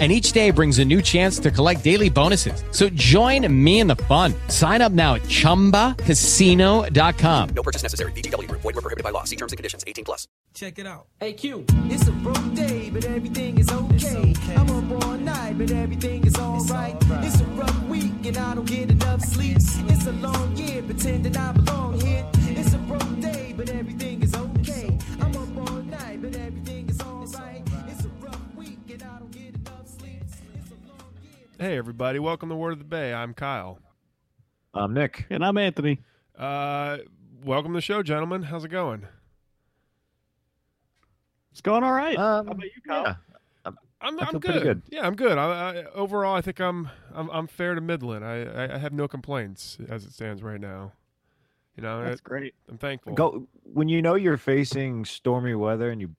and each day brings a new chance to collect daily bonuses. So join me in the fun. Sign up now at ChumbaCasino.com. No purchase necessary. VGW. Void were prohibited by law. See terms and conditions. 18 plus. Check it out. Hey Q, it's a broke day, but everything is okay. I'm up all night, but everything is alright. It's, a rough week, and I don't get enough sleep. It's a long year, pretending I belong here. It's a broke day, but everything Hey, everybody. Welcome to Word of the Bay. I'm Kyle. I'm Nick. And I'm Anthony. Uh, welcome to the show, gentlemen. How's it going? It's going all right. Um, How about you, Kyle? yeah. I'm, I I'm good. good. Yeah, I'm good. I, I, overall, I think I'm, I'm I'm fair to Midland. I, I, I have no complaints as it stands right now. You know, That's I, great. I'm thankful. Go when you know you're facing stormy weather and you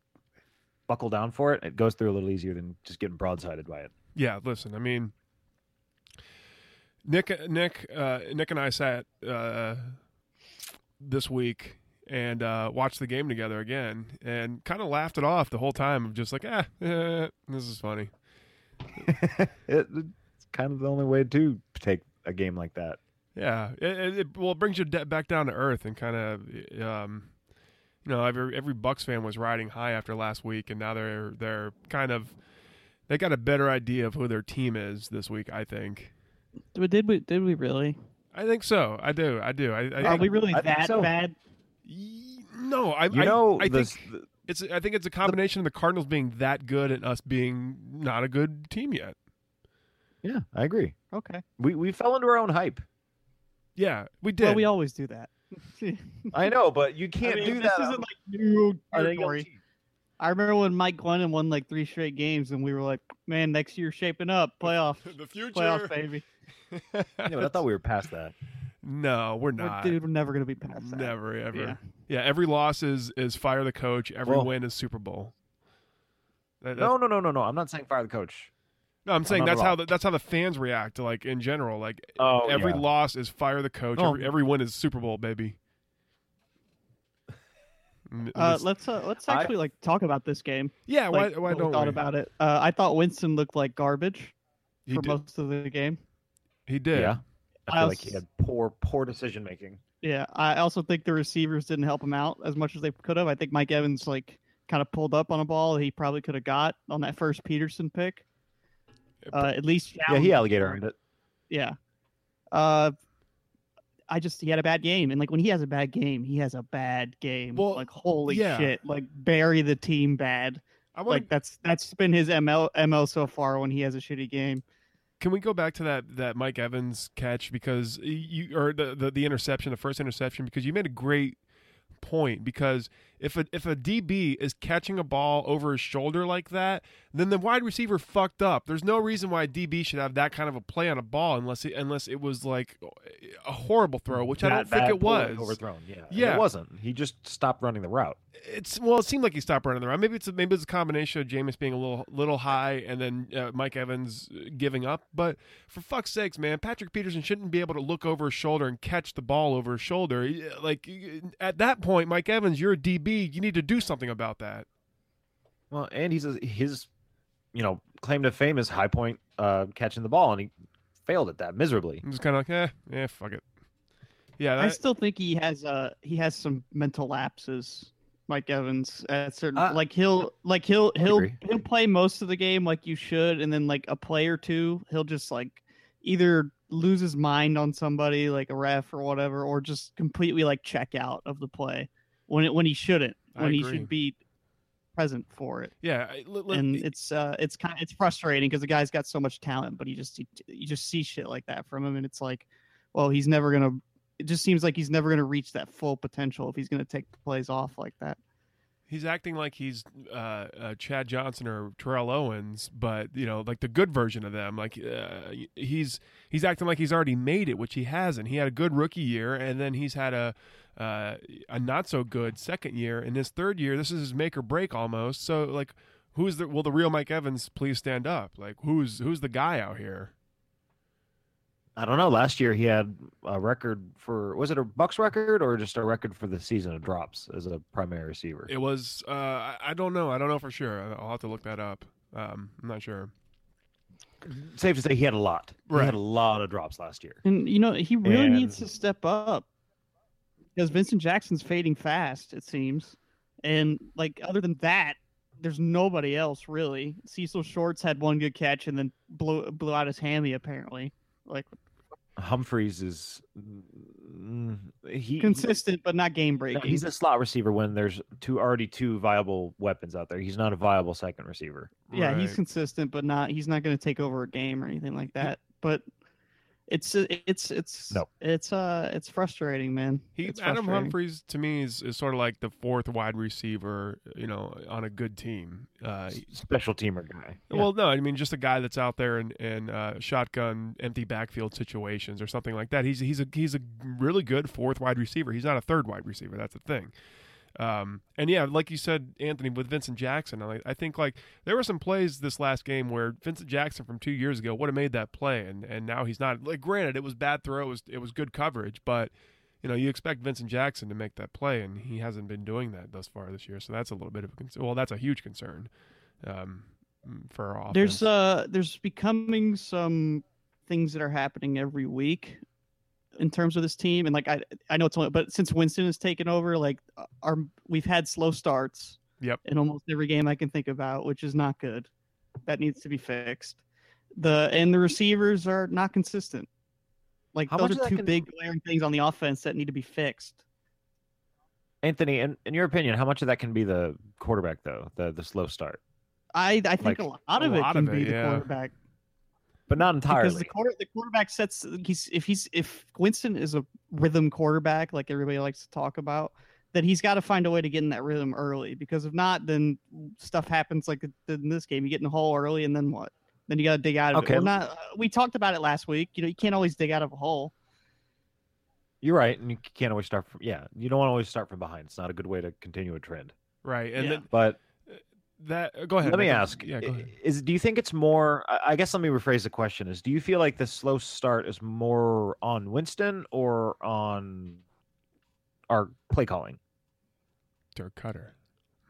buckle down for it. It goes through a little easier than just getting broadsided by it. Yeah, listen. I mean, Nick, Nick, uh, Nick, and I sat uh, this week and uh, watched the game together again, and kind of laughed it off the whole time. Of just like, ah, eh, this is funny. it. It's kind of the only way to take a game like that. Yeah, it, it, well, it brings you de- back down to earth and kind of, um, you know, every every Bucs fan was riding high after last week, and now they're they're kind of they got a better idea of who their team is this week. I think. But did we? Did we really? I think so. I do. I do. I, I Are we really I think that so. bad? No, I. You know, I the, think it's. I think it's a combination of the Cardinals being that good and us being not a good team yet. yeah, I agree. Okay. We we fell into our own hype. Yeah, we did. Well, we always do that. I know, but you can't I mean, do this isn't like new on any other territory. I remember when Mike Glennon won like three straight games, and we were like, "Man, next year's shaping up. Playoff, the future. playoff, baby." Yeah, but I thought we were past that. no, we're We're- not. Dude, we're never gonna be past that. Never ever. Yeah. Yeah. every loss is is fire the coach. Every Well- win is Super Bowl. That- No, no, no, no, no. I'm not saying fire the coach. no, I'm saying not that's how the, that's how the fans react. Like in general, like Oh, every yeah. loss is fire the coach. Oh. Every, every win is Super Bowl, baby. Uh, let's uh, let's I- actually like talk about this game. yeah, why Like, why what we don't thought we? about it? Uh, I thought Winston looked like garbage He for did. most of the game. He did. Yeah, I I feel like he had poor, poor decision making. Yeah, I also think the receivers didn't help him out as much as they could have. I think Mike Evans like kind of pulled up on a ball he probably could have got on that first Peterson pick. Uh, at least Yeah, he alligator earned it. Yeah. Uh, I just he had a bad game, and like when he has a bad game, he has a bad game. Well, like holy yeah. shit, like bury the team bad. I want. Like that's that's been his ML ML so far when he has a shitty game. Can we go back to that that Mike Evans catch? Because you or the, the the interception, the first interception, because you made a great point because if a if a DB is catching a ball over his shoulder like that, then the wide receiver fucked up. There's no reason why a DB should have that kind of a play on a ball unless it, unless it was like a horrible throw, which I don't think it was. overthrown. Yeah, And Yeah. it wasn't. He just stopped running the route. It's well, it seemed like he stopped running the route. Maybe it's a, maybe it's a combination of Jameis being a little little high and then uh, Mike Evans uh, giving up. But for fuck's sakes, man, Patrick Peterson shouldn't be able to look over his shoulder and catch the ball over his shoulder. Like at that point, Mike Evans, you're a DB. B, you need to do something about that. Well, and he's a, his, you know, claim to fame is high point uh, catching the ball, and he failed at that miserably. I'm just kind of like, eh, yeah, fuck it. Yeah, I still think he has uh he has some mental lapses. Mike Evans at certain Uh, like he'll like he'll he'll he'll play most of the game like you should, and then like a play or two he'll just like either lose his mind on somebody like a ref or whatever, or just completely like check out of the play when it when he shouldn't when he should be present for it. yeah. I- li- li- and it's uh it's kind of, it's frustrating because the guy's got so much talent, but he just he, you just see shit like that from him, and it's like, well, he's never gonna. It just seems like he's never gonna reach that full potential if he's gonna take plays off like that. He's acting like he's uh, uh, Chad Johnson or Terrell Owens, but you know, like the good version of them. Like uh, he's he's acting like he's already made it, which he hasn't. He had a good rookie year, and then he's had a uh, a not so good second year. In his third year, this is his make or break almost. So like, who's the will the real Mike Evans please stand up? Like who's who's the guy out here? I don't know. Last year he had a record for was it a Bucs record or just a record for the season of drops as a primary receiver? It was uh, I, I don't know. I don't know for sure. I'll have to look that up. Um, I'm not sure. Safe to say he had a lot. He had a lot of drops last year. And you know, he really needs to step up because Vincent Jackson's fading fast. It seems, and like other than that, there's nobody else really. Cecil Shorts had one good catch and then blew blew out his hammy apparently. Like Humphries is he consistent, but not game no, breaking. he's a slot receiver when there's two already two viable weapons out there. He's not a viable second receiver. yeah, he's consistent, but not. He's not going to take over a game or anything like that. But it's it's it's No. it's uh it's frustrating, man. He It's Adam frustrating. Humphries to me is, is sort of like the fourth wide receiver, you know, on a good team. Uh, Special teamer guy. Yeah. Well, no, I mean just a guy that's out there in, in uh, shotgun, empty backfield situations or something like that. He's he's a he's a really good fourth wide receiver. He's not a third wide receiver. That's the thing. Um, and yeah, like you said, Anthony, with Vincent Jackson, I, I think like there were some plays this last game where Vincent Jackson from two years ago would have made that play, and, and now he's not. Like, granted, it was bad throw, it was it was good coverage, but you know you expect Vincent Jackson to make that play, and he hasn't been doing that thus far this year. So that's a little bit of a concern. Well, that's a huge concern um, for our offense. There's uh there's becoming some things that are happening every week in terms of this team and like I I know it's only but since Winston has taken over like uh, our we've had slow starts Yep. in almost every game I can think about which is not good. That needs to be fixed. The and the receivers are not consistent. Like How those are two can- big glaring things on the offense that need to be fixed. Anthony, in, in your opinion, how much of that can be the quarterback though? The the slow start, I I think Like, a lot a of it lot can of it, be the yeah. quarterback. But not entirely. Because the quarter, the quarterback sets he's if he's if Winston is a rhythm quarterback like everybody likes to talk about, then he's got to find a way to get in that rhythm early. Because if not, then stuff happens like it did in this game. You get in the hole early, and then what? Then you got to dig out of Okay. it. Well, not uh, we talked about it last week. You know, you can't always dig out of a hole. You're right, and you can't always start from yeah. You don't want to always start from behind. It's not a good way to continue a trend. right, and Yeah. then But that. uh, Go ahead. let me Nathan. ask: Yeah, go ahead. Is do you think it's more? I I guess let me rephrase the question: Is do you feel like the slow start is more on Winston or on our play calling? Dirk Koetter.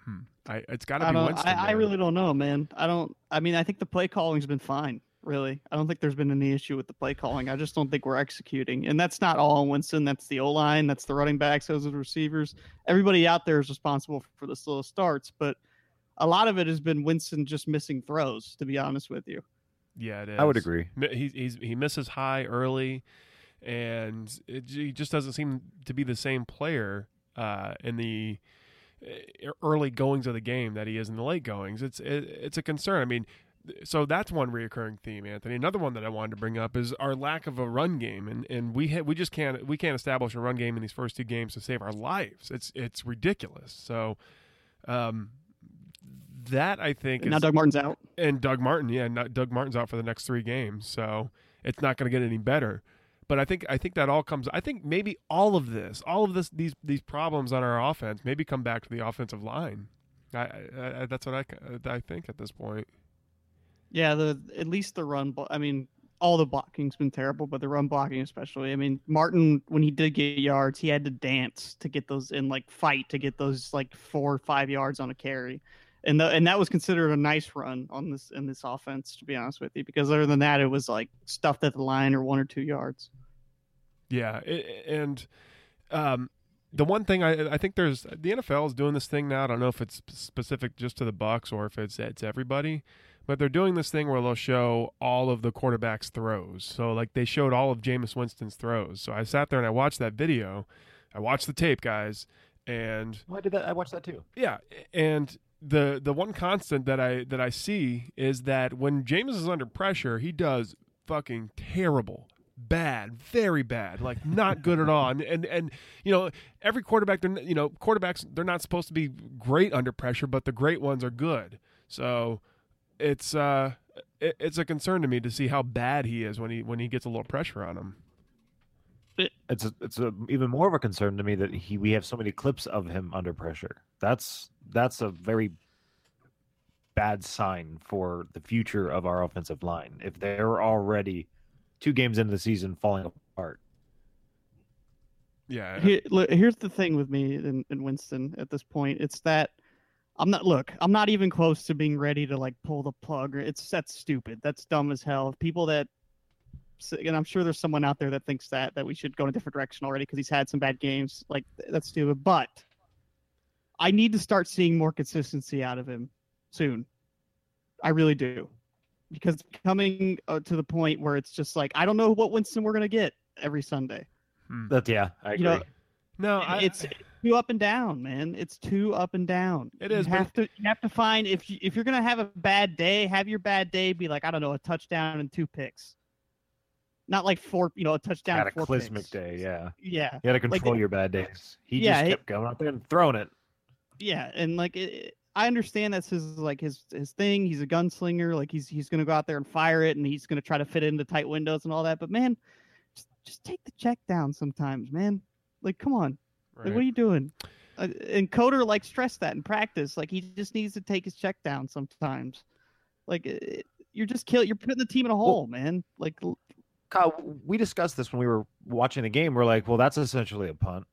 Hmm. I, it's got to I, be Winston. I, I really don't know, man. I don't. I mean, I think the play calling's been fine. Really, I don't think there's been any issue with the play calling. I just don't think we're executing, and that's not all on Winston. That's the O line. That's the running backs. Those are the receivers. Everybody out there is responsible for the slow starts, but a lot of it has been Winston just missing throws. To be honest with you, Yeah, it is. I would agree. He he's, he misses high early, and it, he just doesn't seem to be the same player uh, in the uh, early goings of the game that he is in the late goings. It's it, it's a concern. I mean. So that's one reoccurring theme, Anthony. Another one that I wanted to bring up is our lack of a run game, and and we ha- we just can't we can't establish a run game in these first two games to save our lives. It's it's ridiculous. So, um, that I think And now is, Doug Martin's out. and Doug Martin, yeah, not, Doug Martin's out for the next three games, so it's not going to get any better. But I think I think that all comes. I think maybe all of this, all of this, these these problems on our offense, maybe come back to the offensive line. I, I, I that's what I I think at this point. Yeah, the at least the run. I mean, all the blocking's been terrible, but the run blocking especially. I mean, Martin when he did get yards, he had to dance to get those in like fight to get those like four or five yards on a carry, and the, and that was considered a nice run on this in this offense. To be honest with you, because other than that, it was like stuffed at the line or one or two yards. Yeah, i and um, the one thing I I think there's the NFL is doing this thing now. I don't know if it's specific just to the Bucs or if it's it's everybody, but they're doing this thing where they'll show all of the quarterbacks' throws. So like they showed all of Jameis Winston's throws. So I sat there and I watched that video. I watched the tape, guys, and Why did that? I watched that too. yeah, and the the one constant that I that I see is that when Jameis is under pressure, he does fucking terrible, bad, very bad, like not good at all. And and and you know, every quarterback, they're you know, quarterbacks they're not supposed to be great under pressure, but the great ones are good. So it's uh, it, it's a concern to me to see how bad he is when he when he gets a little pressure on him. It's a, it's a, even more of a concern to me that he we have so many clips of him under pressure. That's that's a very bad sign for the future of our offensive line. If they're already two games into the season falling apart. Yeah, Here, look, here's the thing with me and, and Winston at this point. It's that I'm not. Look, I'm not even close to being ready to like pull the plug. Or it's that's stupid. That's dumb as hell. People that, and I'm sure there's someone out there that thinks that that we should go in a different direction already because he's had some bad games. Like that's stupid. But I need to start seeing more consistency out of him soon. I really do, because coming uh, to the point where it's just like I don't know what Winston we're gonna get every Sunday. That yeah, I agree. You know, no, I, it's too up and down, man. It's too up and down. It is, You but- have to you have to find if you, if you're gonna have a bad day, have your bad day be like I don't know a touchdown and two picks, not like four you know a touchdown. Cataclysmic day, yeah. Yeah, You got to Like, control your bad days. He Yeah, just it- kept going out there and throwing it. yeah, and like it, I understand that's his like his his thing. He's a gunslinger. Like he's he's gonna go out there and fire it, and he's gonna try to fit it into tight windows and all that. But man, just just take the check down sometimes, man. Like come on. Like, what are you doing? Uh, and Koetter like stressed that in practice. Like he just needs to take his check down sometimes. Like it, you're just kill. You're putting the team in a hole, man. Like Kyle, we discussed this when we were watching the game. We're like, well, that's essentially a punt.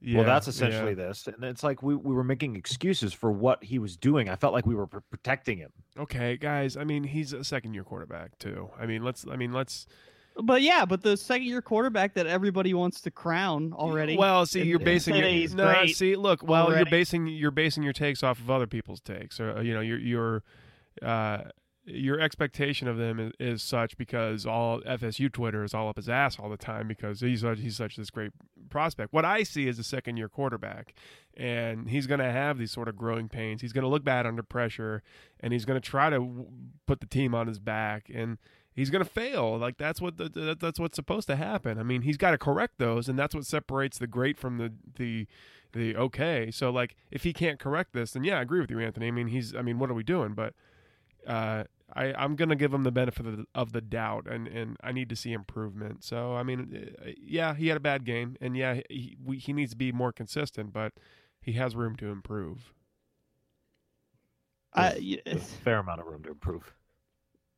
Yeah, well, that's yeah. essentially this. And it's like we, we were making excuses for what he was doing. I felt like we were pr- protecting him. Okay, guys. I mean, he's a second year quarterback too. I mean, let's. I mean, let's. but yeah, but the second year quarterback that everybody wants to crown already. Well, see, you're and basing your, no. great See, look. Well, you're basing you're basing your takes off of other people's takes, or you know, your your uh, your expectation of them is, is such because all FSU Twitter is all up his ass all the time because he's such, he's such this great prospect. What I see is a second year quarterback, and he's going to have these sort of growing pains. He's going to look bad under pressure, and he's going to try to w- put the team on his back and. He's gonna fail. Like that's what the, that, that's what's supposed to happen. I mean, he's got to correct those, and that's what separates the great from the the the okay. So like, if he can't correct this, then yeah, I agree with you, Anthony. I mean, he's. I mean, what are we doing? But uh, I I'm gonna give him the benefit of the, of the doubt, and and I need to see improvement. So I mean, uh, yeah, he had a bad game, and yeah, he we, he needs to be more consistent, but he has room to improve. I, There's y- a fair amount of room to improve.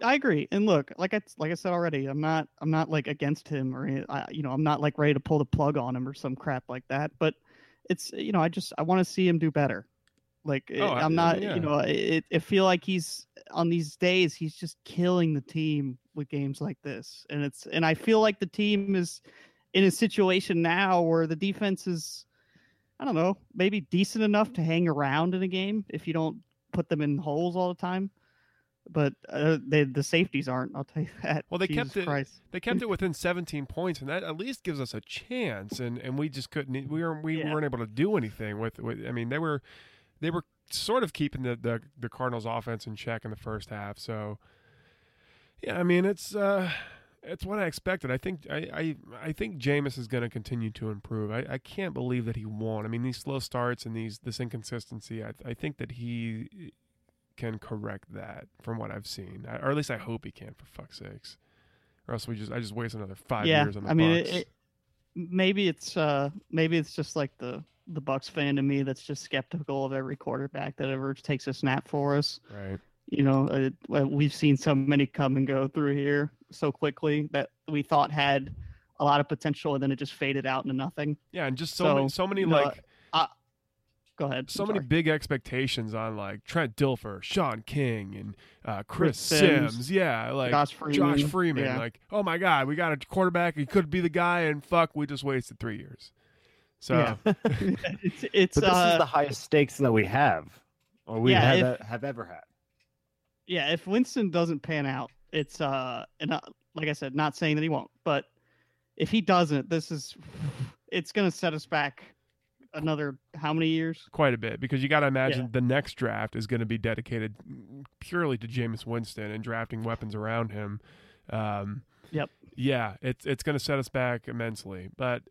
I agree. And look, like I like I said already, I'm not I'm not like against him or I, you know I'm not like ready to pull the plug on him or some crap like that. But it's you know I just I want to see him do better. Like Oh, I- I'm not yeah. you know it, it feel like he's on these days he's just killing the team with games like this, and it's and I feel like the team is in a situation now where the defense is I don't know maybe decent enough to hang around in a game if you don't put them in holes all the time but uh, they, the safeties aren't. I'll tell you that. Well, they Jesus kept it- Christ. They kept it within 17 points, and that at least gives us a chance. And, and we just couldn't. We weren't. We Yeah. weren't able to do anything with, with. I mean, they were, they were sort of keeping the, the the Cardinals' offense in check in the first half. So, yeah, I mean, it's uh, it's what I expected. I think I I, I think Jameis is going to continue to improve. I, I can't believe that he won't. I mean, these slow starts and these this inconsistency. I I think that he can correct that from what I've seen, I, or at least I hope he can. For fuck's sakes, or else we just I just waste another five yeah, years on the I mean, it, it, maybe it's uh, maybe it's just like the the Bucs fan to me that's just skeptical of every quarterback that ever takes a snap for us. right. You know, uh, we've seen so many come and go through here so quickly that we thought had a lot of potential, and then it just faded out into nothing. Yeah, and just so, So, many, so many know, like Go ahead. so many big expectations on like Trent Dilfer, Shaun King, and uh, Chris, Chris Sims. Sims, Yeah, like Josh Josh Freeman, Freeman. yeah. Like, oh my God, we got a quarterback. He could be the guy, and fuck, we just wasted three years. So Yeah. it's it's But this uh, is the highest stakes that we have, or we Yeah, have, if- have ever had. yeah, if Winston doesn't pan out, it's uh, and uh, like I said, not saying that he won't, but if he doesn't, this is it's gonna set us back another how many years? quite a bit because you got to imagine Yeah. the next draft is going to be dedicated purely to Jameis Winston and drafting weapons around him. Um, Yep. Yeah, it's it's going to set us back immensely. But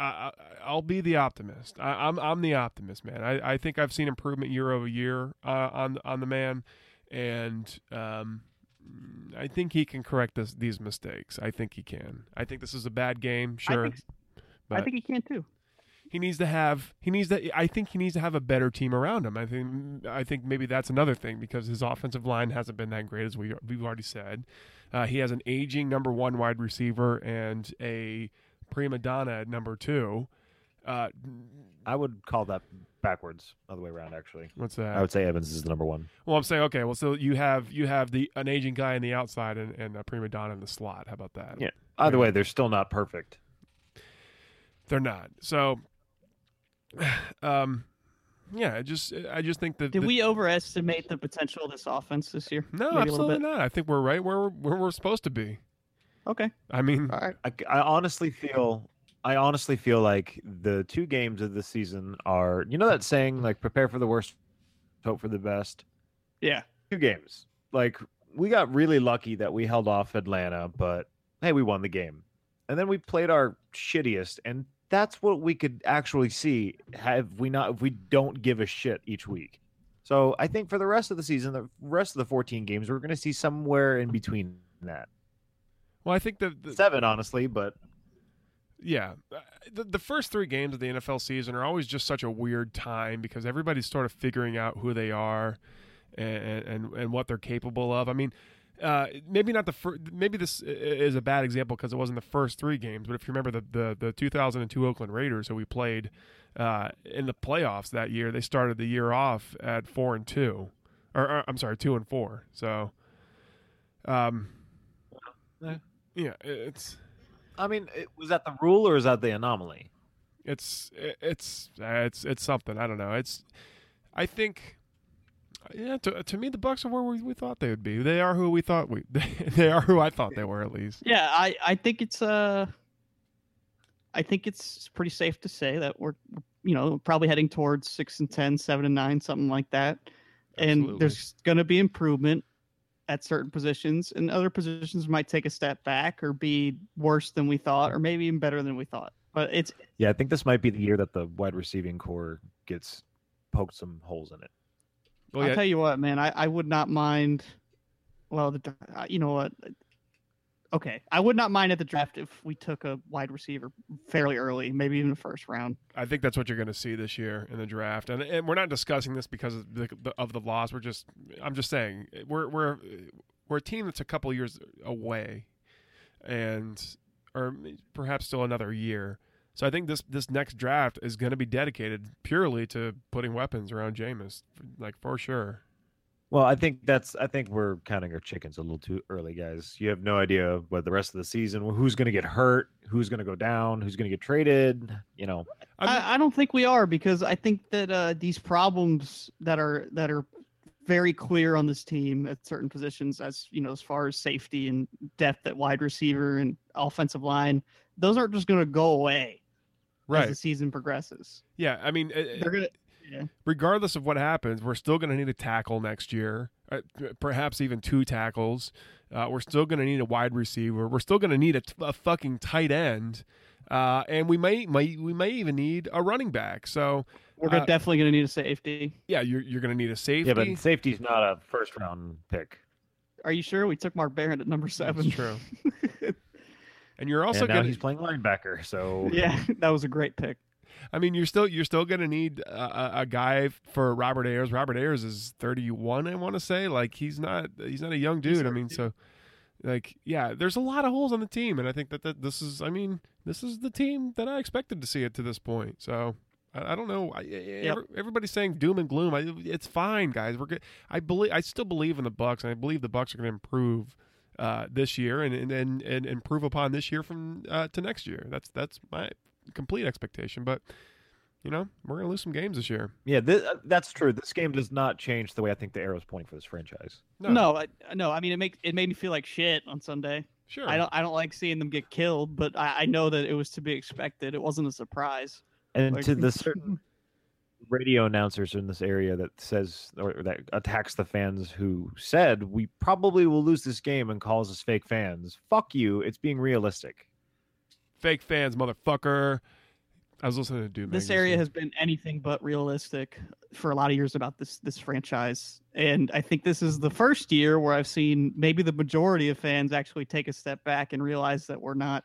I, I, I'll be the optimist. I, I'm I'm the optimist, man. I, I think I've seen improvement year over year uh, on on the man, and um, I think he can correct this, these mistakes. I think he can. I think this is a bad game, sure, I think, I think he can too. he needs to have he needs to. I think he needs to have a better team around him. I think I think maybe that's another thing because his offensive line hasn't been that great as we we've already said. Uh, he has an aging number one wide receiver and a prima donna at number two. Uh, I would call that backwards, other way around. Actually, what's that? I would say Evans is the number one. Well, I'm saying okay. Well, so you have you have the an aging guy in the outside and, and a prima donna in the slot. How about that? Yeah. Either Yeah. way, they're still not perfect. They're not. So, um, yeah. I just I just think that Did the- we overestimate the potential of this offense this year? No, Maybe absolutely not. I think we're right where we're, where we're supposed to be. Okay. I mean, All right. I, I honestly feel I honestly feel like the two games of the season are you know that saying like prepare for the worst, hope for the best. Yeah. Two games. Like we got really lucky that we held off Atlanta, but hey, we won the game. And then we played our shittiest and that's what we could actually see have we not if we don't give a shit each week. So I think for the rest of the season, the rest of the 14 games, we're going to see somewhere in between that. Well, I think the, the Seven, honestly, but yeah, uh, the, the first three games of the NFL season are always just such a weird time because everybody's sort of figuring out who they are and and, and what they're capable of. I mean. Uh, maybe not the first. Maybe this is a bad example because it wasn't the first three games. But if you remember the the, the 2002 Oakland Raiders, who we played uh, in the playoffs that year, they started the year off at four and two, or, or I'm sorry, two and four. So, um, Yeah. Yeah, it's I mean, it, was that the rule or is that the anomaly? it's it's it's it's something. I don't know. It's I think yeah. To, to me, the Bucs are where we, we thought they would be. They are who we thought we. They are who I thought they were at least. Yeah, I, I think it's uh I think it's pretty safe to say that we're you know probably heading towards six and ten, seven and nine, something like that. Absolutely. And there's going to be improvement at certain positions, and other positions might take a step back or be worse than we thought, or maybe even better than we thought. But it's Yeah, I think this might be the year that the wide receiving core gets poked some holes in it. Well, I'll yeah, tell you what, man, I, I would not mind. Well, the, uh, you know what? Okay, I would not mind at the draft if we took a wide receiver fairly early, maybe even the first round. I think that's what you're going to see this year in the draft, and, and we're not discussing this because of the, of the loss. We're just, I'm just saying, we're we're we're a team that's a couple years away, and or perhaps still another year. So I think this this next draft is going to be dedicated purely to putting weapons around Jameis, like for sure. Well, I think that's I think we're counting our chickens a little too early, guys. You have no idea what the rest of the season, who's going to get hurt, who's going to go down, who's going to get traded. You know, I'm- I, I don't think we are because I think that uh, these problems that are that are very clear on this team at certain positions, as you know, as far as safety and depth at wide receiver and offensive line, those aren't just going to go away as the season progresses. Yeah, I mean, it- They're gonna. Yeah. regardless of what happens, we're still going to need a tackle next year, uh, perhaps even two tackles. Uh, we're still going to need a wide receiver. We're still going to need a, t- a fucking tight end, uh, and we may, might we may even need a running back. So We're gonna Uh, definitely going to need a safety. yeah, you're you're going to need a safety. yeah, but safety's not a first round pick. Are you sure we took Mark Barron at number That's seven? true. and you're also and now going he's playing linebacker, so yeah, that was a great pick. I mean, you're still you're still going to need a, a, guy for Robert Ayers. Robert Ayers is 31, I want to say. Like he's not he's not a young dude. I mean, so like yeah, there's a lot of holes on the team, and I think that, that this is I mean this is the team that I expected to see it to this point. So. I, I don't know. I, every- everybody's saying doom and gloom. I, it's fine, guys. We're good. I believe. I still believe in the Bucs, and I believe the Bucs are going to improve uh, this year and, and and and improve upon this year from uh, to next year. That's that's my complete expectation. But you know, we're gonna lose some games this year. yeah, th- uh, that's true. This game does not change the way I think the arrows pointing for this franchise. No, I, no. I mean, it makes it made me feel like shit on Sunday. sure. I don't I don't like seeing them get killed, but I, I know that it was to be expected. It wasn't a surprise. And Like- to the certain radio announcers in this area that says or that attacks the fans who said we probably will lose this game and calls us fake fans. Fuck you. It's being realistic. Fake fans, motherfucker. I was listening to Dude. this area has been anything but realistic for a lot of years about this this franchise and i think this is the first year where i've seen maybe the majority of fans actually take a step back and realize that we're not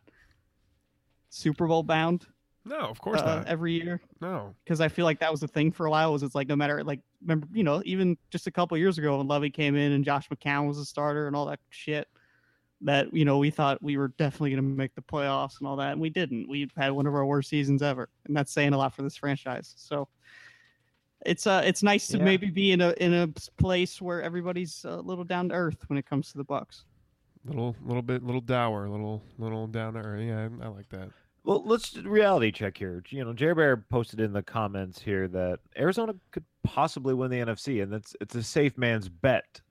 super bowl bound No, of course uh, not. every year No. because i feel like that was the thing for a while was it's like no matter like remember you know even just a couple years ago when Lovie came in and josh mccown was a starter and all that shit that you know we thought we were definitely going to make the playoffs and all that and we didn't we had one of our worst seasons ever and that's saying a lot for this franchise so it's uh it's nice to Yeah. maybe be in a in a place where everybody's a little down to earth when it comes to the bucs Little little bit little dour, little little down to earth. Yeah, I, I like that. Well, let's reality check here. You know, Jerry Bear posted in the comments here that Arizona could possibly win the NFC, and that's it's a safe man's bet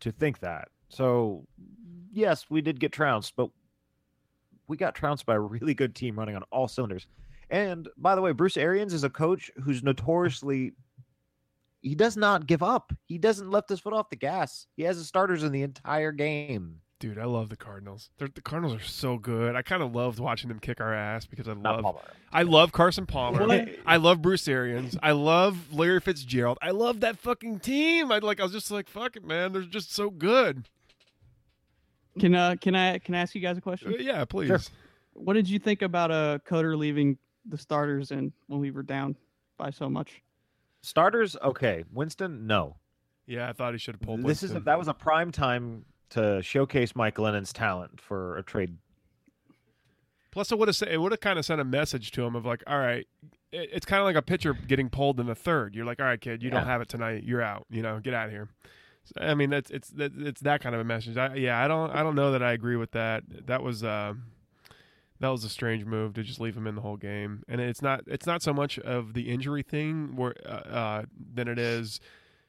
to think that. So, yes, we did get trounced, but we got trounced by a really good team running on all cylinders. And by the way, Bruce Arians is a coach who's notoriously he does not give up. He doesn't lift his foot off the gas. He has his starters in the entire game. Dude, I love the Cardinals. They're, the Cardinals are so good. I kind of loved watching them kick our ass because I love I love Carson Palmer. What? I love Bruce Arians. I love Larry Fitzgerald. I love that fucking team. I like. I was just like, fuck it, man. They're just so good. Can uh can i can i ask you guys a Uh, question yeah, please. Sure. what did you think about uh Koetter leaving the starters and when we were down by so much Starters, okay. Winston, no. Yeah, I thought he should have pulled. this is a, that was a prime time to showcase Mike Glennon's talent for a trade. Plus, it would have it would have kind of sent a message to him of like, all right, it, it's kind of like a pitcher getting pulled in the third. You're like, all right, kid, you don't have it tonight. You're out. You know, get out of here. I mean, that's it's that, it's that kind of a message. I, yeah, I don't I don't know that I agree with that. That was uh, that was a strange move to just leave him in the whole game. And it's not it's not so much of the injury thing where uh, uh, than it is.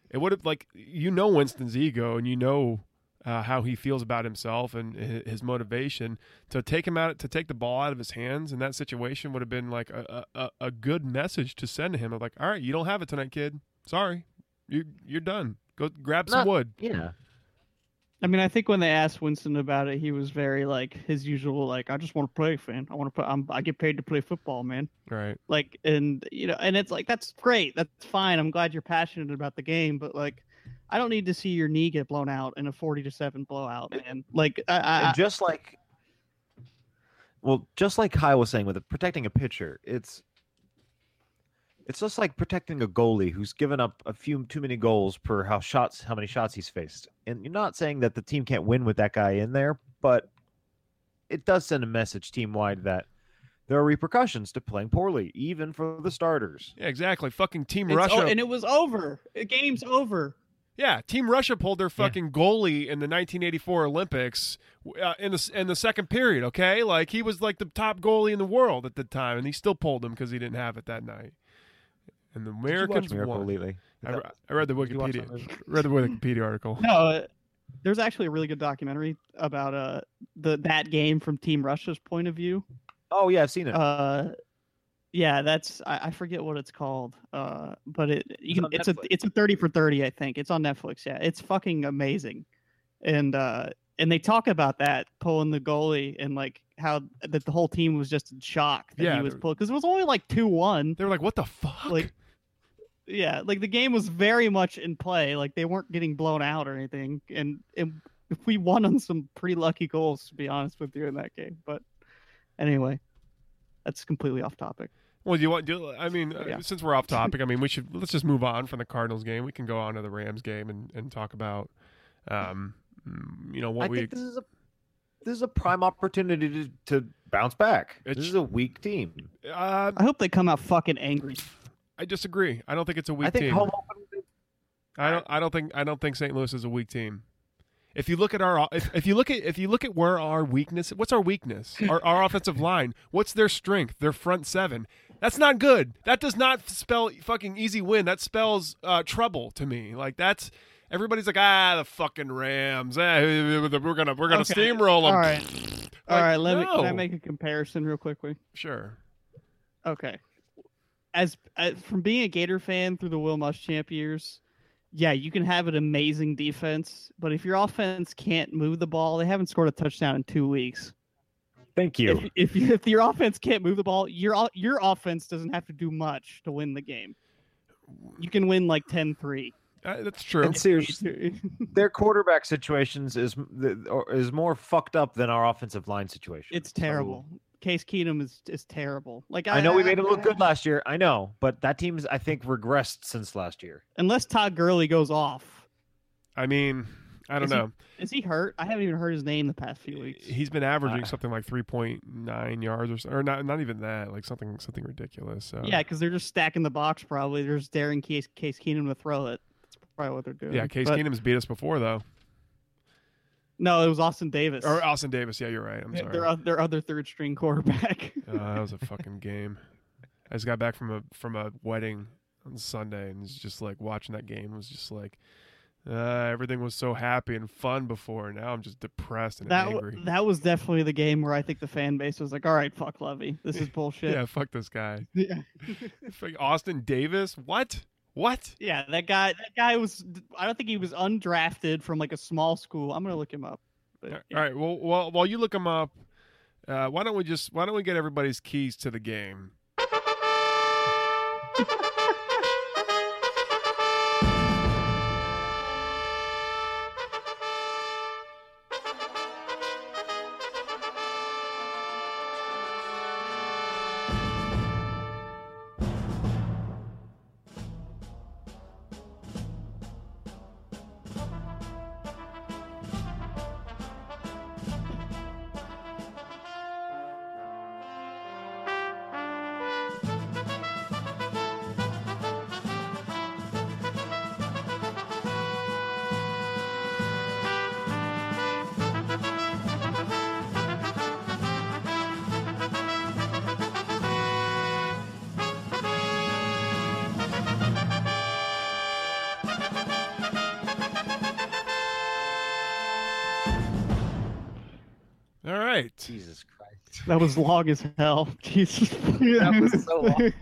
It would have like you know Winston's ego and you know uh, how he feels about himself and his motivation to take him out to take the ball out of his hands in that situation would have been like a, a, a good message to send to him of like all right you don't have it tonight kid sorry you you're done go grab some Not- wood Yeah. I mean, I think when they asked Winston about it, he was very like his usual, like, I just want to play, fan. I want to play. I'm, I get paid to play football, man. Right. Like, and you know, and it's like that's great. That's fine. I'm glad you're passionate about the game, but like, I don't need to see your knee get blown out in a forty to seven blowout, man. Like, I, I, and just like well, just like Kyle was saying with it, protecting a pitcher, it's it's just like protecting a goalie who's given up a few too many goals per how shots how many shots he's faced. And you're not saying that the team can't win with that guy in there, but it does send a message team wide that there are repercussions to playing poorly, even for the starters. yeah exactly fucking team it's, russia oh, and it was over. The game's over. yeah team russia pulled their fucking goalie in the 1984 olympics uh, in the in the second period okay like he was like the top goalie in the world at the time and he still pulled him because he didn't have it that night and the Did you watch americans won. lately? I, re- I read the did you watch wikipedia read the wikipedia article No, uh, there's actually a really good documentary about uh the that game from Team Russia's point of view. Oh yeah, I've seen it. Uh, yeah, that's I, I forget what it's called. Uh, but it you It's can on it's a it's a thirty for thirty. I think it's on Netflix. Yeah, it's fucking amazing, and uh, and they talk about that pulling the goalie and like how that the whole team was just in shock that Yeah, he was pulled because it was only like two one. they were like what the fuck Like, yeah, like the game was very much in play. Like they weren't getting blown out or anything, and and we won on some pretty lucky goals to be honest with you in that game. But anyway, that's completely off topic. Well, do you want? Do, I mean, uh, since we're off topic, I mean, we should let's just move on from the Cardinals game. We can go on to the Rams game and, and talk about, um, mm, you know, what I we. think this is a this is a prime opportunity to, to bounce back. It's- this is a weak team. Uh, I hope they come out fucking angry. I disagree. I don't think it's a weak I think team. home opening. I don't. I don't think. I don't think St. Louis is a weak team. If you look at our, if, if you look at if you look at where our weakness, what's our weakness? Our, our offensive line. What's their strength? Their front seven. That's not good. That does not spell fucking easy win. That spells uh, trouble to me. Like that's everybody's like ah the fucking Rams. Eh, we're gonna we're gonna Okay. steamroll them. All right, all Like, right. Let me can I make a comparison real quickly? Sure. Okay. As, as from being a Gator fan through the Will Muschamp years, yeah, you can have an amazing defense, but if your offense can't move the ball, they haven't scored a touchdown in two weeks. Thank you. If, if, you- if your offense can't move the ball, your your offense doesn't have to do much to win the game. You can win like 10-3. Uh, that's true. And seriously, their quarterback situations is is more fucked up than our offensive line situation. It's So, terrible. Case Keenum is is terrible. Like I know we made him look good last year. I know, but that team's I think regressed since last year. Unless Todd Gurley goes off, I mean, I don't Is he- know. is he hurt? I haven't even heard his name the past few weeks. He's been averaging Uh, something like 3.9 yards or so, or not not even that, like something something ridiculous. So. Yeah, because they're just stacking the box. Probably they're just daring Case Case Keenum to throw it. That's probably what they're doing. Yeah, Case But- Keenum's beat us before though. No, it was Austin Davis. Or Austin Davis. Yeah, you're right. I'm sorry. their their other third string quarterback. Uh, that was a fucking game. I just got back from a from a wedding on Sunday, and it's just like watching that game was just like uh, everything was so happy and fun before. Now I'm just depressed and that w- angry. that was definitely the game where I think the fan base was like, "All right, fuck Lovie, this is bullshit." yeah, fuck this guy. yeah. Austin Davis. What? What? Yeah, that guy. That guy was. I don't think he was undrafted from like a small school. I'm gonna look him up. But, All yeah. right. Well, while while you look him up, uh, why don't we just why don't we get everybody's keys to the game? right. Jesus Christ. That was long as hell. Jesus. That was so long.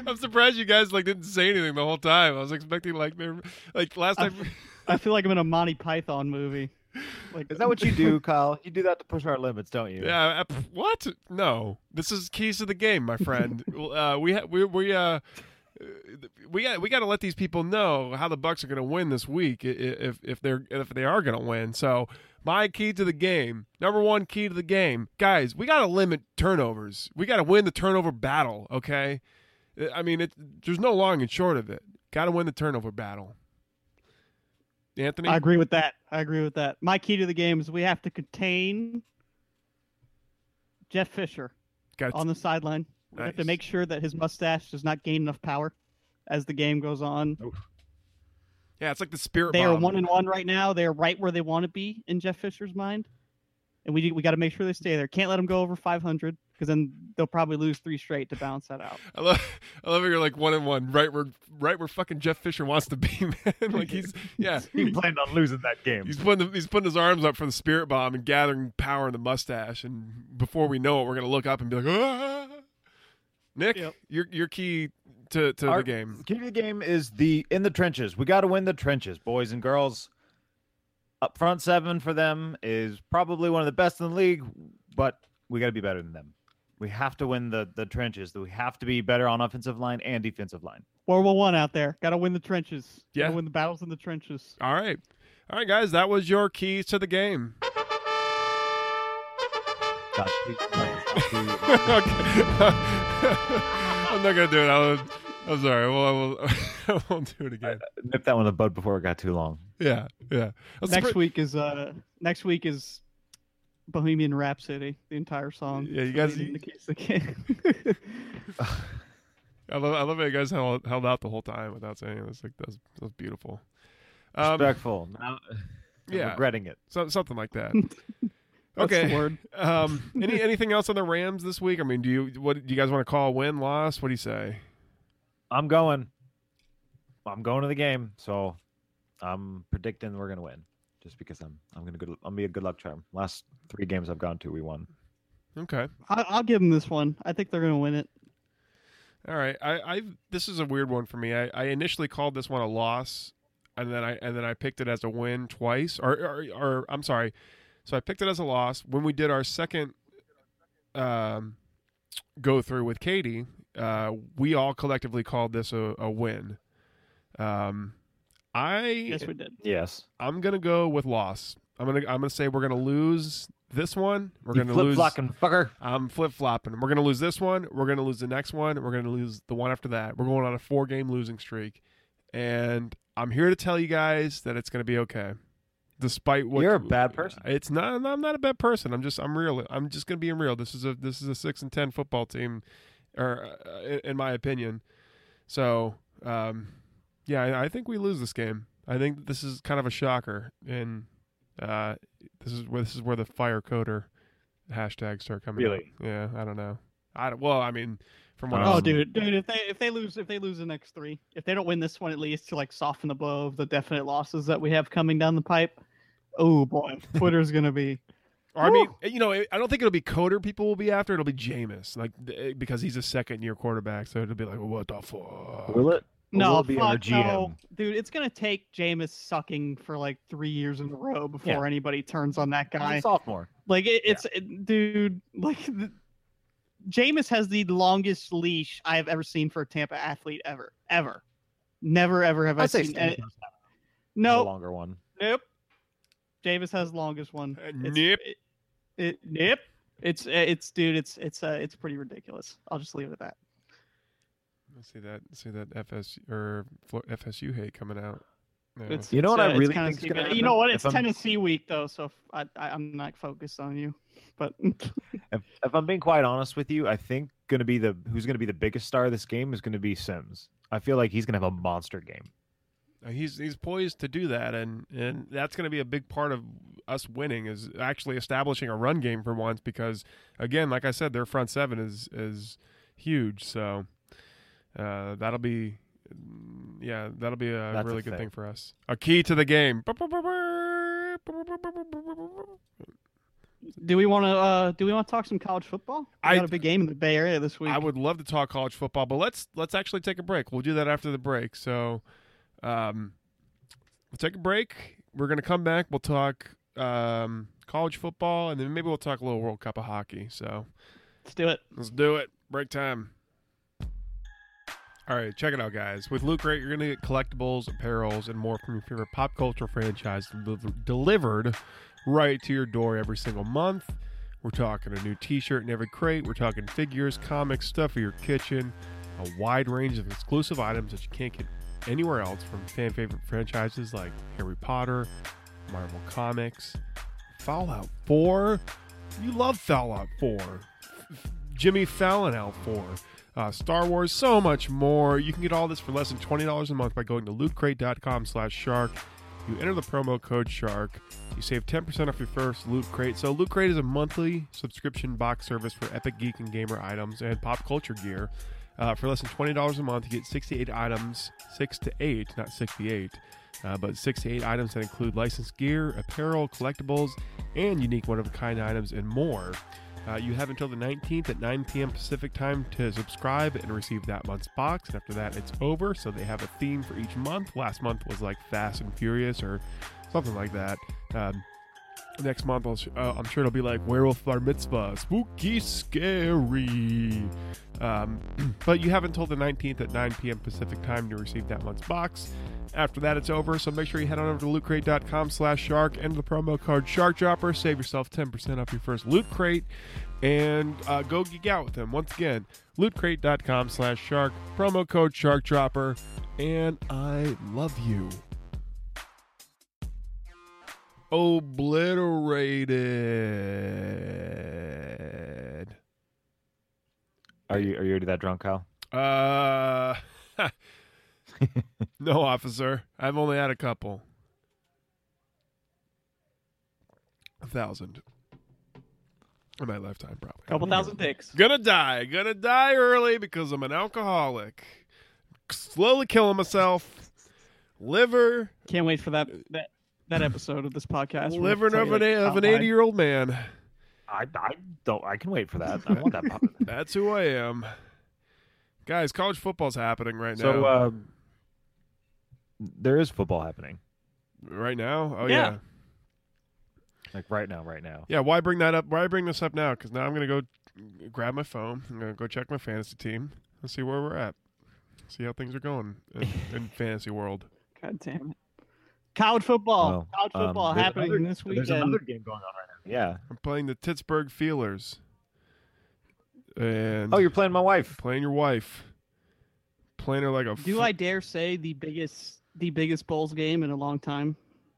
I'm surprised you guys like didn't say anything the whole time. I was expecting like they like last time. I feel like I'm in a Monty Python movie. Like, Is that what you do, Kyle? You do that to push our limits, don't you? Yeah. uh, What? No. This is keys to the game, my friend. uh, we ha- we we uh. We got we got to let these people know how the Bucs are going to win this week i- i- if if they're if they are going to win. So my key to the game, number one key to the game, guys, we got to limit turnovers. We got to win the turnover battle. Okay, I mean, it, there's no long and short of it. Got to win the turnover battle. Anthony, I agree with that. I agree with that. My key to the game is we have to contain Jeff Fisher got on the sideline. We have to make sure that his mustache does not gain enough power as the game goes on. Yeah, it's like the spirit. They are one and one right now. They are right where they want to be in Jeff Fisher's mind, and we we got to make sure they stay there. Can't let them go over 500 because then they'll probably lose three straight to balance that out. I love, I love how you're like one and one, right where, right where fucking Jeff Fisher wants to be, man. like he's, yeah, He planned on losing that game. he's putting, the, he's putting his arms up for the spirit bomb and gathering power in the mustache, and before we know it, we're gonna look up and be like, ah! Nick, Yep. your your key to to Our- the game. Key to the game is the in the trenches. We got to win the trenches, boys and girls. Up front seven for them is probably one of the best in the league, but we got to be better than them. We have to win the the trenches. We have to be better on offensive line and defensive line. World War One out there. Got to win the trenches. Yeah. Got to win the battles in the trenches. All right, all right, guys, that was your keys to the game. God, please, please, okay. I'm not gonna do it. I'll, I'm sorry. Well, I will. I won't do it again. nip that one in the bud before it got too long. Yeah, yeah. I Next surpri- week is uh next week is Bohemian Rhapsody, the entire song. Yeah, you guys- we need to keep the. I love. I love how you guys held, held out the whole time without saying it. It's like that's that's beautiful. Um, Respectful. Now, yeah, regretting it. so, something like that. That's okay. the word. Um, any anything else on the Rams this week? I mean, do you what do you guys want to call a win, loss? What do you say? I'm going. I'm going to the game, so I'm predicting we're gonna win. Just because I'm I'm gonna good I'm be a good luck charm. Last three games I've gone to, we won. Okay. I, I'll give them this one. I think they're going to win it. All right, I, I this is a weird one for me. I, I initially called this one a loss, and then I and then I picked it as a win twice. Or, or or I'm sorry, so I picked it as a loss when we did our second um, go through with Katie. Uh, we all collectively called this a, a win. Um, I Yes, we did. Yes. I'm gonna go with loss. I'm gonna I'm gonna say we're gonna lose this one. We're You gonna flip lose. flocking fucker. I'm flip flopping. We're gonna lose this one. We're gonna lose the next one. We're gonna lose the one after that. We're going on a four game losing streak, and I'm here to tell you guys that it's gonna be okay. Despite what You're a bad person. It's not. I'm not a bad person. I'm just. I'm real. I'm just gonna be real. This is a. This is a six and ten football team, or uh, in, in my opinion. So, um, yeah, I, I think we lose this game. I think this is kind of a shocker, and uh, this is where this is where the fire Koetter hashtags start coming. Really? out. Yeah, I don't know. I don't, well, I mean, from what I Oh, dude, dude, if they if they lose if they lose the next three, if they don't win this one at least to like soften the blow of the definite losses that we have coming down the pipe, oh boy, Twitter's gonna be. Or, I mean, you know, I don't think it'll be Koetter people will be after. It'll be Jameis, like eh, because he's a second year quarterback. So it'll be like, what the fuck? Will it? No, will it be our fuck no, dude. It's gonna take Jameis sucking for like three years in a row before anybody turns on that He's a guy. sophomore. Like it, it's it- dude, like the, Jameis has the longest leash I have ever seen for a Tampa athlete ever, ever. Never ever have I I'd say seen. Any- the no, longer one. nope. Jameis has the longest one. Uh, It's- nip. It, it, nip. It's it's dude. It's it's uh it's pretty ridiculous. I'll just leave it at that. Let's see that. See that FS or FSU hate coming out. Yeah. It's, You know what I uh, it's really kinda gonna. You know what? It's I'm- Tennessee week though, so I, am not focused on you. But If, if I'm being quite honest with you, I think going to be the who's going to be the biggest star of this game is going to be Sims. I feel like he's going to have a monster game. Uh, he's he's poised to do that, and and that's going to be a big part of us winning is actually establishing a run game for once. Because again, like I said, their front seven is is huge. So uh, that'll be yeah, that'll be a That's a really good thing. thing for us. A key to the game. do we want to uh do we want to talk some college football? We I- got a big game in the Bay Area this week. I would love to talk college football, but let's let's actually take a break. We'll do that after the break. So, um, we'll take a break. We're gonna come back. We'll talk um, college football, and then maybe we'll talk a little World Cup of hockey. So Let's do it. let's do it. Break time. All right, check it out, guys. With Loot Crate, you're gonna get collectibles, apparels, and more from your favorite pop culture franchise deliv- delivered right to your door every single month. We're talking a new T-shirt in every crate. We're talking figures, comics, stuff for your kitchen, a wide range of exclusive items that you can't get anywhere else from fan favorite franchises like Harry Potter, Marvel Comics, Fallout 4. You love Fallout 4. Jimmy Fallon out 4. Uh, Star Wars, so much more. You can get all this for less than $20 a month by going to lootcrate.com slash shark. You enter the promo code SHARK. You save 10% off your first Loot Crate. So, Loot Crate is a monthly subscription box service for Epic Geek and Gamer items and pop culture gear. Uh, for less than $20 a month, you get 68 items, 6 to 8, not 68, uh, but 6 to 8 items that include licensed gear, apparel, collectibles, and unique one of a kind items and more. Uh, you have until the 19th at 9 p.m. Pacific time to subscribe and receive that month's box. And after that, it's over. So they have a theme for each month. Last month was like Fast and Furious or something like that. Um, next month, I'll, uh, i'm sure it'll be like Werewolf Bar Mitzvah, spooky, scary. Um, but you have until the 19th at 9 p.m. Pacific time to receive that month's box. After that, it's over. So make sure you head on over to lootcrate.com slash shark. Enter the promo code SharkDropper. Save yourself 10% off your first loot crate. And uh, go geek out with them. Once again, lootcrate.com slash shark. Promo code SharkDropper. And I love you. Obliterated. Are you are you already that drunk, Kyle? Uh, no, officer. I've only had a couple. A thousand in my lifetime, probably. A couple thousand picks. Gonna die. Gonna die early because I'm an alcoholic. Slowly killing myself. Liver, Can't wait for that that that episode of this podcast. where of an, of an 80 year old man. I, I don't. I can wait for that. I want that. pop- That's who I am. Guys, college football's happening right now. So um, there is football happening, right now? Oh Yeah. yeah. like right now, right now. Yeah, why bring that up? Why bring this up now? Because now I'm going to go grab my phone. I'm going to go check my fantasy team and see where we're at. See how things are going in, in fantasy world. God damn it. College football. Well, College um, football there's happening another- this There's another game going on right now. Yeah. I'm playing the Pittsburgh Feelers. And Oh, you're playing my wife. playing your wife. Playing her like a. Do fr- I dare say the biggest the biggest Bulls game in a long time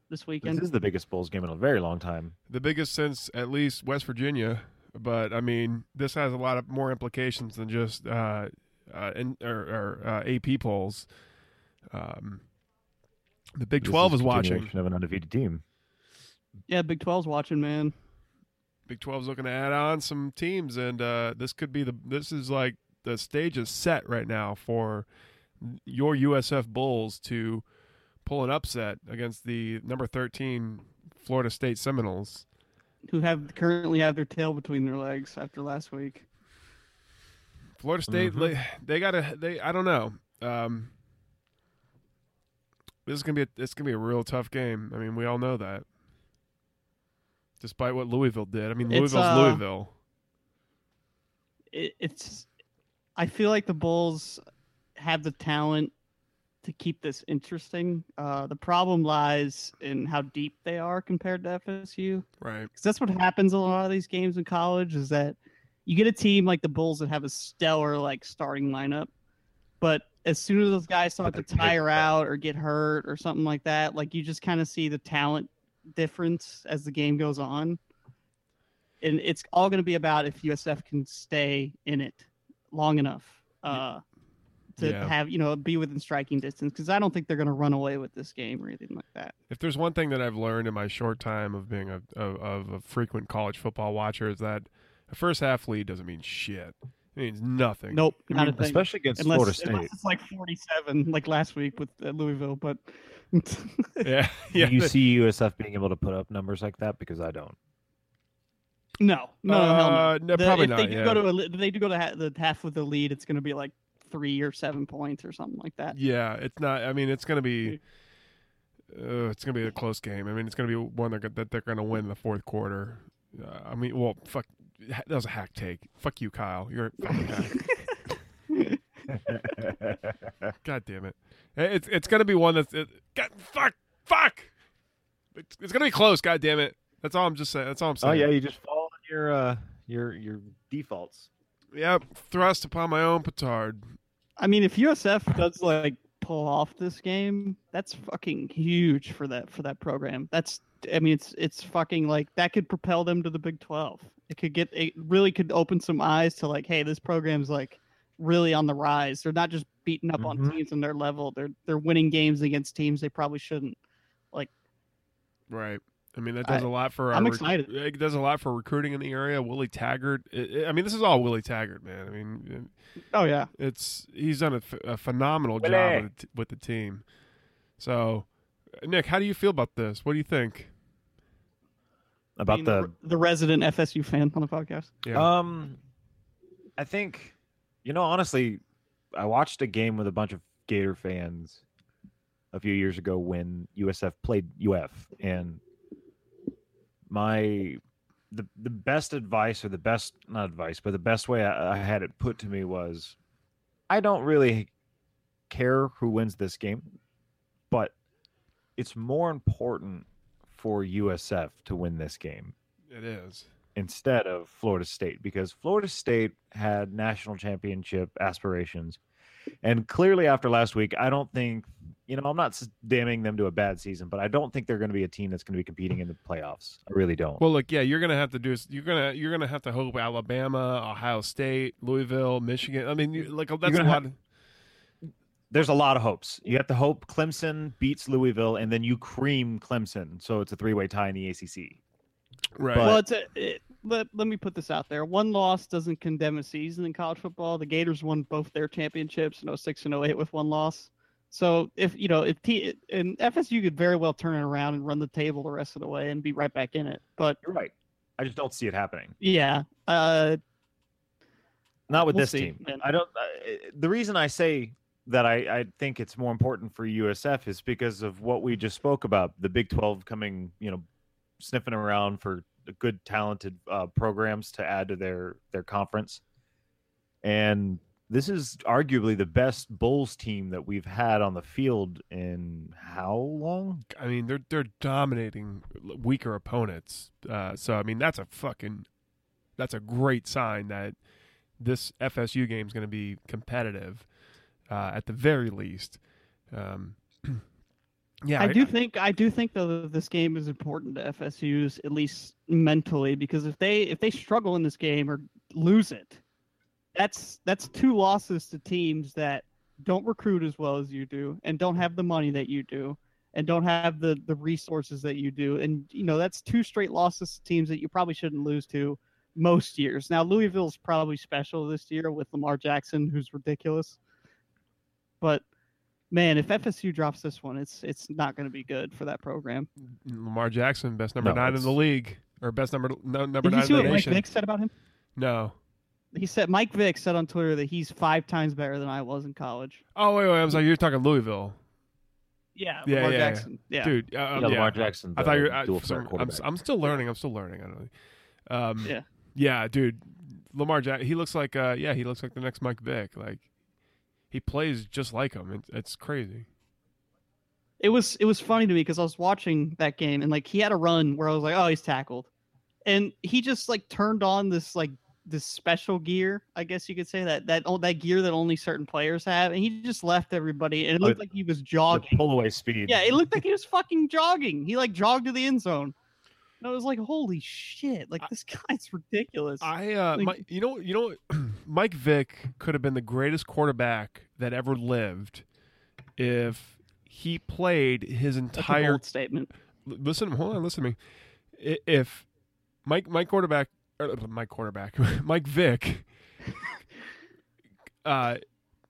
this weekend? This is the biggest Bulls game in a very long time. the biggest since at least West Virginia. But I mean, this has a lot of more implications than just uh, uh, in, or, or uh, AP polls. Um, the Big This Twelve a is watching. of an undefeated team. Yeah, Big 12's watching, man. Big 12's looking to add on some teams, and uh, this could be the. This is like the stage is set right now for your USF Bulls to pull an upset against the number thirteen Florida State Seminoles. Who have currently have their tail between their legs after last week. Florida State, Mhm. they, they gotta. They I don't know. Um, this is gonna be a, is gonna be a real tough game. I mean, we all know that. Despite what Louisville did, I mean, It's, Louisville's uh, Louisville. It, it's I feel like the Bulls have the talent to keep this interesting. Uh, the problem lies in how deep they are compared to FSU. Right. because that's what happens in a lot of these games in college is that you get a team like the Bulls that have a stellar like starting lineup, but as soon as those guys start to tire out or get hurt or something like that, like you just kind of see the talent difference as the game goes on. And it's all going to be about if USF can stay in it long enough uh, to Yeah. have you know be within striking distance. Because I don't think they're going to run away with this game or anything like that. if there's one thing that I've learned in my short time of being a of, of a frequent college football watcher is that a first half lead doesn't mean shit. It means nothing. Nope, I not mean, a thing. Especially against unless, Florida State. unless it's like 47 like last week with uh, louisville but Yeah, yeah. Do you see USF being able to put up numbers like that? Because I don't. no no no, hell Uh, no. no, The- probably if not, they do yeah. go to a, they do go to ha- the half with the lead it's going to be like three or seven points or something like that Yeah, it's not. I mean, it's going to be. Uh, it's going to be a close game. I mean, it's going to be one that, that they're going to win in the fourth quarter. Uh, I mean, well, fuck. That was a hack take. Fuck you, Kyle. You're a fucking hack. God damn it. It's it's going to be one that's. It, God, fuck. Fuck. It's, it's going to be close. God damn it. That's all I'm just saying. That's all I'm saying. oh yeah, you just fall on your uh your your defaults. Yep. Thrust upon my own petard. i mean if usf does like pull off this game that's fucking huge for that for that program that's i mean it's it's fucking like that could propel them to the big 12 it could get it really could open some eyes to like hey this program's like really on the rise they're not just beating up on Mhm. teams on their level they're they're winning games against teams they probably shouldn't Like, Right. I mean, that does I- a lot for. I'm our rec- excited. It does a lot for recruiting in the area. Willie Taggart. i i I mean, this is all Willie Taggart, man. I mean, oh yeah it's he's done a, phenomenal Willie. job with, the t- with the team. So, Nick, how do you feel about this? What do you think? About Being the the resident fsu fan on the podcast Yeah. Um, I think, you know, honestly, I watched a game with a bunch of Gator fans a few years ago when USF played UF, and my the the best advice or the best not advice, but the best way I, I had it put to me was, I don't really care who wins this game, but it's more important for USF to win this game it is. instead of Florida State because Florida State had national championship aspirations. And clearly, after last week, I don't think, you know, I'm not damning them to a bad season, but I don't think they're going to be a team that's going to be competing in the playoffs. I really don't. Well, look, yeah, you're gonna have to do. You're gonna you're gonna have to hope Alabama, Ohio State, Louisville, Michigan. I mean, you, like that's a lot. have- There's a lot of hopes. You have to hope Clemson beats Louisville, and then you cream Clemson. So it's a three way tie in the ACC. right. But- well, it's a, it, let, let me put this out there. One loss doesn't condemn a season in college football. The Gators won both their championships in 06 and 08 with one loss. So if you know if T and FSU could very well turn it around and run the table the rest of the way and be right back in it. But You're right. I just don't see it happening. yeah, uh, Not with We'll this see, team. man. I don't. I, the reason I say that I, I think it's more important for USF is because of what we just spoke about. The Big Twelve coming, you know, sniffing around for good, talented uh, programs to add to their their conference, and this is arguably the best Bulls team that we've had on the field in how long? I mean, they're they're dominating weaker opponents. Uh, so I mean, that's a fucking that's a great sign that this FSU game is going to be competitive uh, at the very least. Um, yeah, I do think I do think though that this game is important to FSU's at least mentally because if they if they struggle in this game or lose it, that's that's two losses to teams that don't recruit as well as you do and don't have the money that you do and don't have the the resources that you do and you know that's two straight losses to teams that you probably shouldn't lose to most years. Now Louisville's probably special this year with Lamar Jackson who's ridiculous. But man, if FSU drops this one, it's it's not going to be good for that program. Lamar Jackson, best number No, nine in the league, or best number no, number Did you see in what the Mike. Vick said about him? No. He said Mike Vick said on Twitter that he's five times better than I was in college. Oh wait, wait. I was like, you're talking Louisville, Yeah, Yeah, Lamar yeah, yeah. Jackson. Yeah, dude. Uh, Yeah, um, Lamar yeah. Jackson. I thought you were. the I, dual for threat some- I'm, quarterback. I'm still learning. I'm still learning. I don't know. Um, Yeah. Yeah, dude. Lamar Jack. He looks like. Uh, yeah, he looks like the next Mike Vick. Like, he plays just like him. It's, it's crazy. It was it was funny to me because I was watching that game and like he had a run where I was like, oh, he's tackled, and he just like turned on this like this special gear, I guess you could say that that oh, that gear that only certain players have, and he just left everybody, and it Oh, looked like he was jogging. pull away speed. Yeah, it looked like he was fucking jogging. He like jogged to the end zone. I was like, holy shit! Like I- this guy's ridiculous. I, uh, Like- my, you know, you know, Mike Vick could have been the greatest quarterback that ever lived if he played his entire statement. Listen, hold on, listen to me. If Mike, my quarterback, or Mike quarterback, Mike Vick, uh,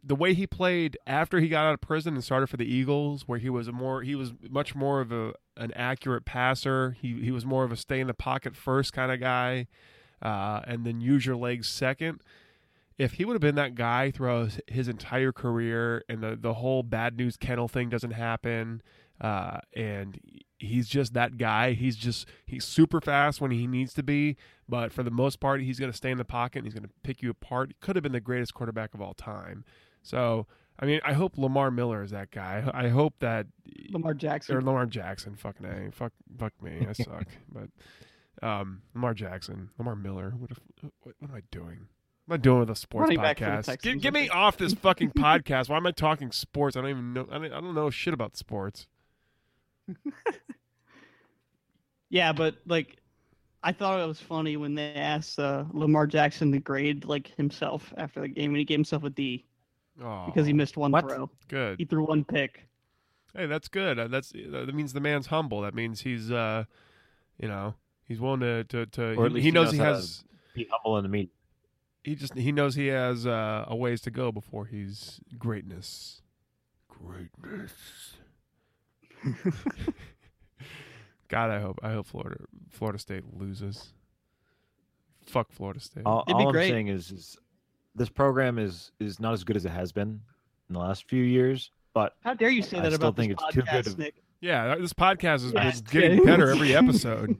the way he played after he got out of prison and started for the Eagles, where he was a more, he was much more of a an accurate passer. He he was more of a stay in the pocket first kind of guy, uh, and then use your legs second. If he would have been that guy throughout his, entire career, and the the whole bad news kennel thing doesn't happen, uh, and he's just that guy. He's just he's super fast when he needs to be, but for the most part, he's going to stay in the pocket and he's going to pick you apart. Could have been the greatest quarterback of all time. So, I mean, I hope Lamar Miller is that guy. I hope that Lamar Jackson or Lamar Jackson. Fucking a, fuck, fuck me. I suck. but um, Lamar Jackson, Lamar Miller. What, if, what, what am I doing? What am I doing with a sports Running back for the podcast? Get, get me off this fucking podcast. Why am I talking sports? I don't even know. I don't, I don't know shit about sports. Yeah, but like, I thought it was funny when they asked uh, Lamar Jackson to grade like himself after the game, and he gave himself a D Oh, because he missed one What? throw. good. He threw one pick. Hey, that's good. Uh, That's that means the man's humble. That means he's uh, you know, he's willing to to, to Or at he, least he he knows knows he has Be humble in the meet. he just he knows he has uh, a ways to go before he's greatness. Greatness. God, I hope I hope Florida Florida State loses. Fuck Florida State. All, It'd be all I'm great. saying is, is this program is is not as good as it has been in the last few years. But How dare you say I that still about think this it's too podcast, good of- Nick? yeah, this podcast is Yeah. is getting better every episode.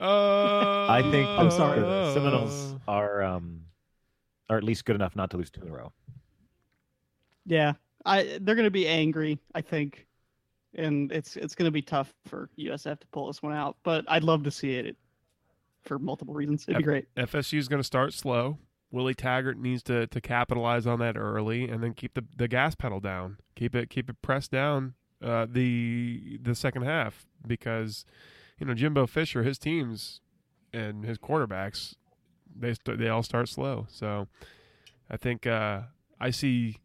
Uh, I think I'm the- sorry. the Seminoles are um are at least good enough not to lose two in a row. Yeah, I they're gonna be angry. I think, and it's it's gonna be tough for USF to pull this one out. But I'd love to see it for multiple reasons. It'd be great. FSU is going to start slow. Willie Taggart needs to, to capitalize on that early, and then keep the, the gas pedal down. Keep it keep it pressed down uh, the the second half because you know Jimbo Fisher, his teams and his quarterbacks, they st- they all start slow. So I think uh, I see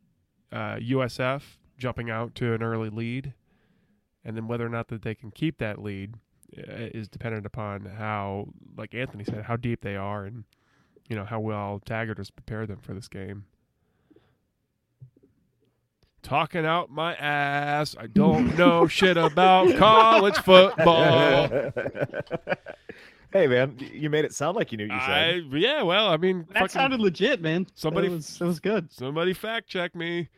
uh, USF jumping out to an early lead, and then whether or not that they can keep that lead uh, is dependent upon how, like Anthony said, how deep they are and you know how well Taggart has prepared them for this game. Talking out my ass. I don't know shit about college football. Hey man, you made it sound like you knew what you I said. yeah, well, I mean, That fucking- sounded legit, man. Somebody- it was, it was good. somebody fact check me.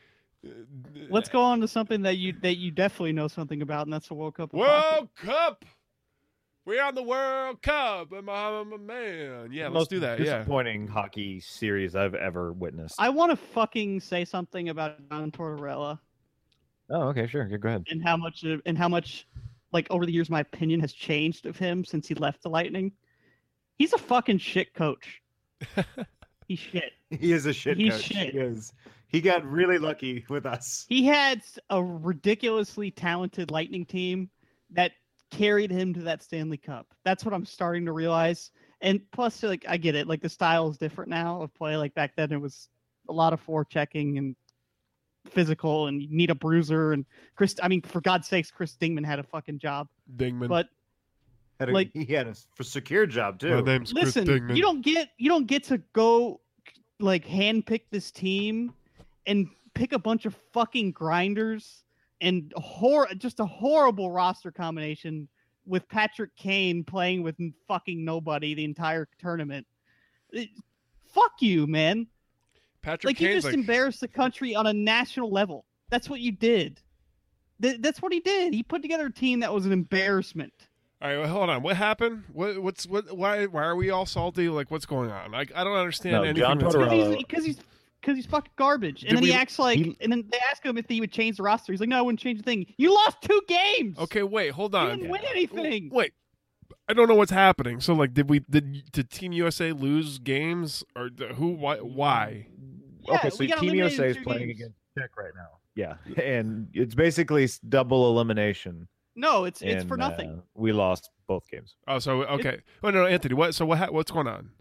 Let's go on to something that you that you definitely know something about, and that's the World Cup. of hockey. World Cup. We're on the World Cup, and I'm a man. Yeah, The let's do that. Yeah. Disappointing hockey series I've ever witnessed. I want to fucking say something about John Tortorella Oh, okay, sure. Yeah, go ahead. and how much and how much like over the years my opinion has changed of him since he left the Lightning. He's a fucking shit coach. He's shit. He is a shit He's coach. shit. He is. He got really lucky with us. He had a ridiculously talented Lightning team that carried him to that Stanley Cup. That's what I'm starting to realize. And plus, like, I get it. Like, the style is different now of play. Like, back then, it was a lot of forechecking and physical, and you need a bruiser. And Chris, I mean, for God's sakes, Chris Dingman had a fucking job. Dingman. But Had a, Like- he had a f- secure job too. my name's Chris listen, Dingman. you don't get you don't get to go like handpick this team and pick a bunch of fucking grinders and hor just a horrible roster combination with Patrick Kane playing with fucking nobody the entire tournament. It- fuck you, man. Patrick like you just like, embarrassed the country on a national level. That's what you did. Th- that's what he did. He put together a team that was an embarrassment. all right, well, hold on. What happened? What? What's what? Why? Why are we all salty? Like, what's going on? Like, I don't understand No, anything. John that's Tortorella- because he's because he's because he's fucking garbage. And Did then he acts like, he- and then they ask him if he would change the roster. He's like, no, I wouldn't change a thing. You lost two games. Okay, wait, hold you on. didn't win anything. Wait, I don't know what's happening. So, like, did we did did Team USA lose games or who? Why? Why? Yeah, okay, so Team USA is playing games. against Czech right now. Yeah, and it's basically double elimination. No, it's it's for nothing. uh, we lost both games. Oh, so okay. Oh no, Anthony. What? So what? What's going on?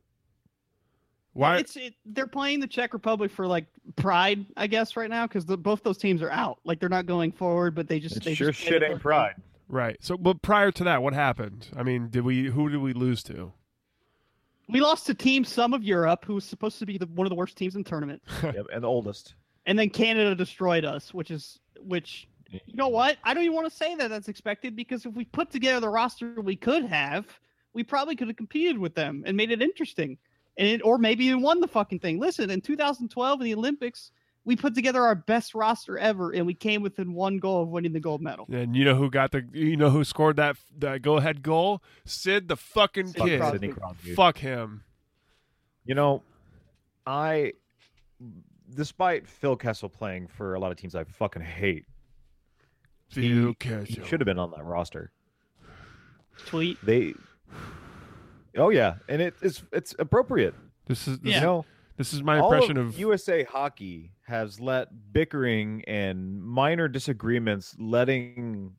Why? It's it, they're playing the Czech Republic for like pride, I guess, right now because both those teams are out. Like they're not going forward, but they just It's they sure just shit ain't pride. Right. So, but prior to that, what happened? I mean, did we? Who did we lose to? We lost to Team Some of Europe, who was supposed to be the, one of the worst teams in the tournament, yep, and the oldest. and then Canada destroyed us, which is which you know what? I don't even want to say that that's expected because if we put together the roster we could have, we probably could have competed with them and made it interesting. And it, or maybe even won the fucking thing. Listen, in 2012 in the Olympics, we put together our best roster ever and we came within one goal of winning the gold medal. And you know who got the? You know who scored that that go ahead goal? Sid the fucking Sid kid. Crosby. Crosby. Fuck him. You know, I, despite Phil Kessel playing for a lot of teams I fucking hate, Phil he Kessel. should have been on that roster. Tweet. They, oh yeah, and it's it's appropriate. This is this, Yeah. You know, this is my all impression of, of USA Hockey has let bickering and minor disagreements letting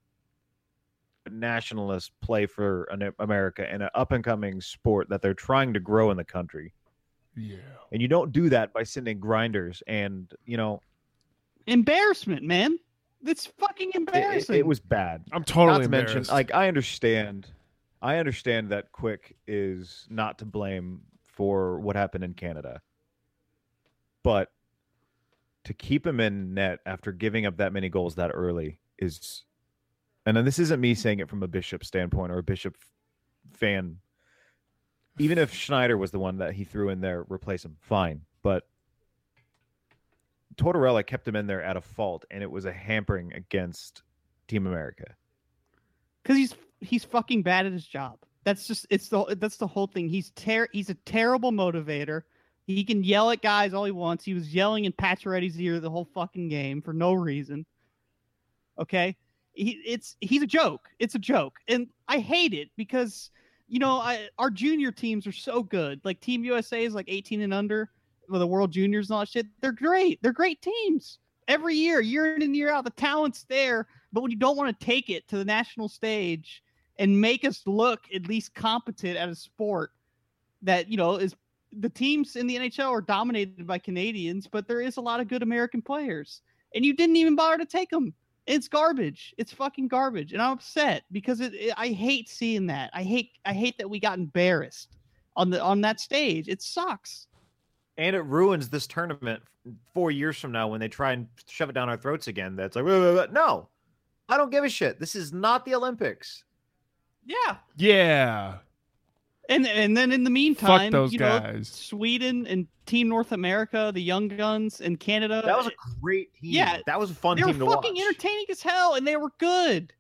nationalists play for an America and an up and coming sport that they're trying to grow in the country. yeah. And you don't do that by sending grinders and you know Embarrassment, man. It's fucking it- it, embarrassing. it was bad. I'm totally not to mention, like I understand, I understand that Quick is not to blame for what happened in Canada, but to keep him in net after giving up that many goals that early is, and then this isn't me saying it from a Bishop standpoint or a Bishop fan. Even if Schneider was the one that he threw in there, replace him, fine. But Tortorella kept him in there at a fault, and it was a hampering against Team America. because he's he's fucking bad at his job. That's just it's the that's the whole thing. He's ter- he's a terrible motivator. He can yell at guys all he wants. He was yelling in Pacioretty's ear the whole fucking game for no reason. Okay, he, it's he's a joke. It's a joke, and I hate it because you know I, our junior teams are so good. Like Team USA is like 18 and under with the World Juniors and all that shit. They're great. They're great teams every year, year in and year out. The talent's there, but when you don't want to take it to the national stage and make us look at least competent at a sport that you know is the teams in the NHL are dominated by Canadians, but there is a lot of good American players, and you didn't even bother to take them. It's garbage. It's fucking garbage, and I'm upset because it, it- I hate seeing that. I hate I hate that we got embarrassed on the on that stage. It sucks. and it ruins this tournament four years from now when they try and shove it down our throats again. That's like, no, I don't give a shit. This is not the Olympics. Yeah, yeah. And and then in the meantime, Fuck those you know, guys. Sweden and Team North America, the Young Guns and Canada. That was a great team. Yeah, that was a fun they were team to watch. fucking entertaining as hell, and they were good.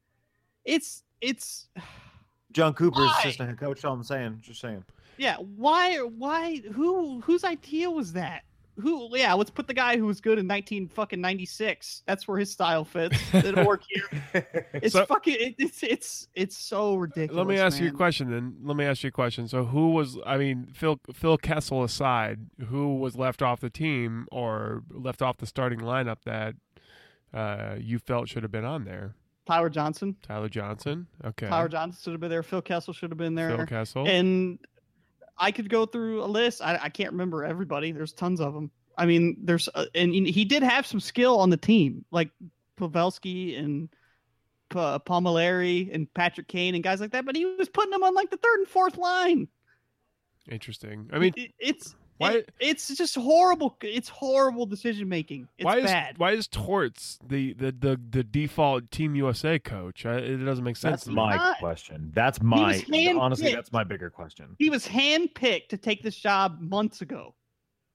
It's it's Jon Cooper's Why? assistant head coach. All I'm saying, just saying. yeah. Why why who whose idea was that? Who yeah? Let's put the guy who was good in nineteen fucking ninety six. That's where his style fits. It'll work here. It's So- fucking it, it's it's it's so ridiculous. Let me ask you a question then. Let me ask you a question. So who was I mean, Phil Phil Kessel aside, who was left off the team or left off the starting lineup that uh, you felt should have been on there? Tyler Johnson. Tyler Johnson. Okay. Tyler Johnson should have been there. Phil Kessel should have been there. Phil Kessel. and I could go through a list. I, I can't remember everybody. There's tons of them. I mean, there's uh, and he did have some skill on the team, like Pavelski and Pa- Palmieri and Patrick Kane and guys like that. But he was putting them on like the third and fourth line. Interesting. I mean, It- it's why- it- it's just horrible. It's horrible decision making. It's why is bad. why is Torts the, the, the, the default Team USA coach? I, it doesn't make sense. That's my not- question. That's my honestly. That's my bigger question. he was handpicked to take this job months ago.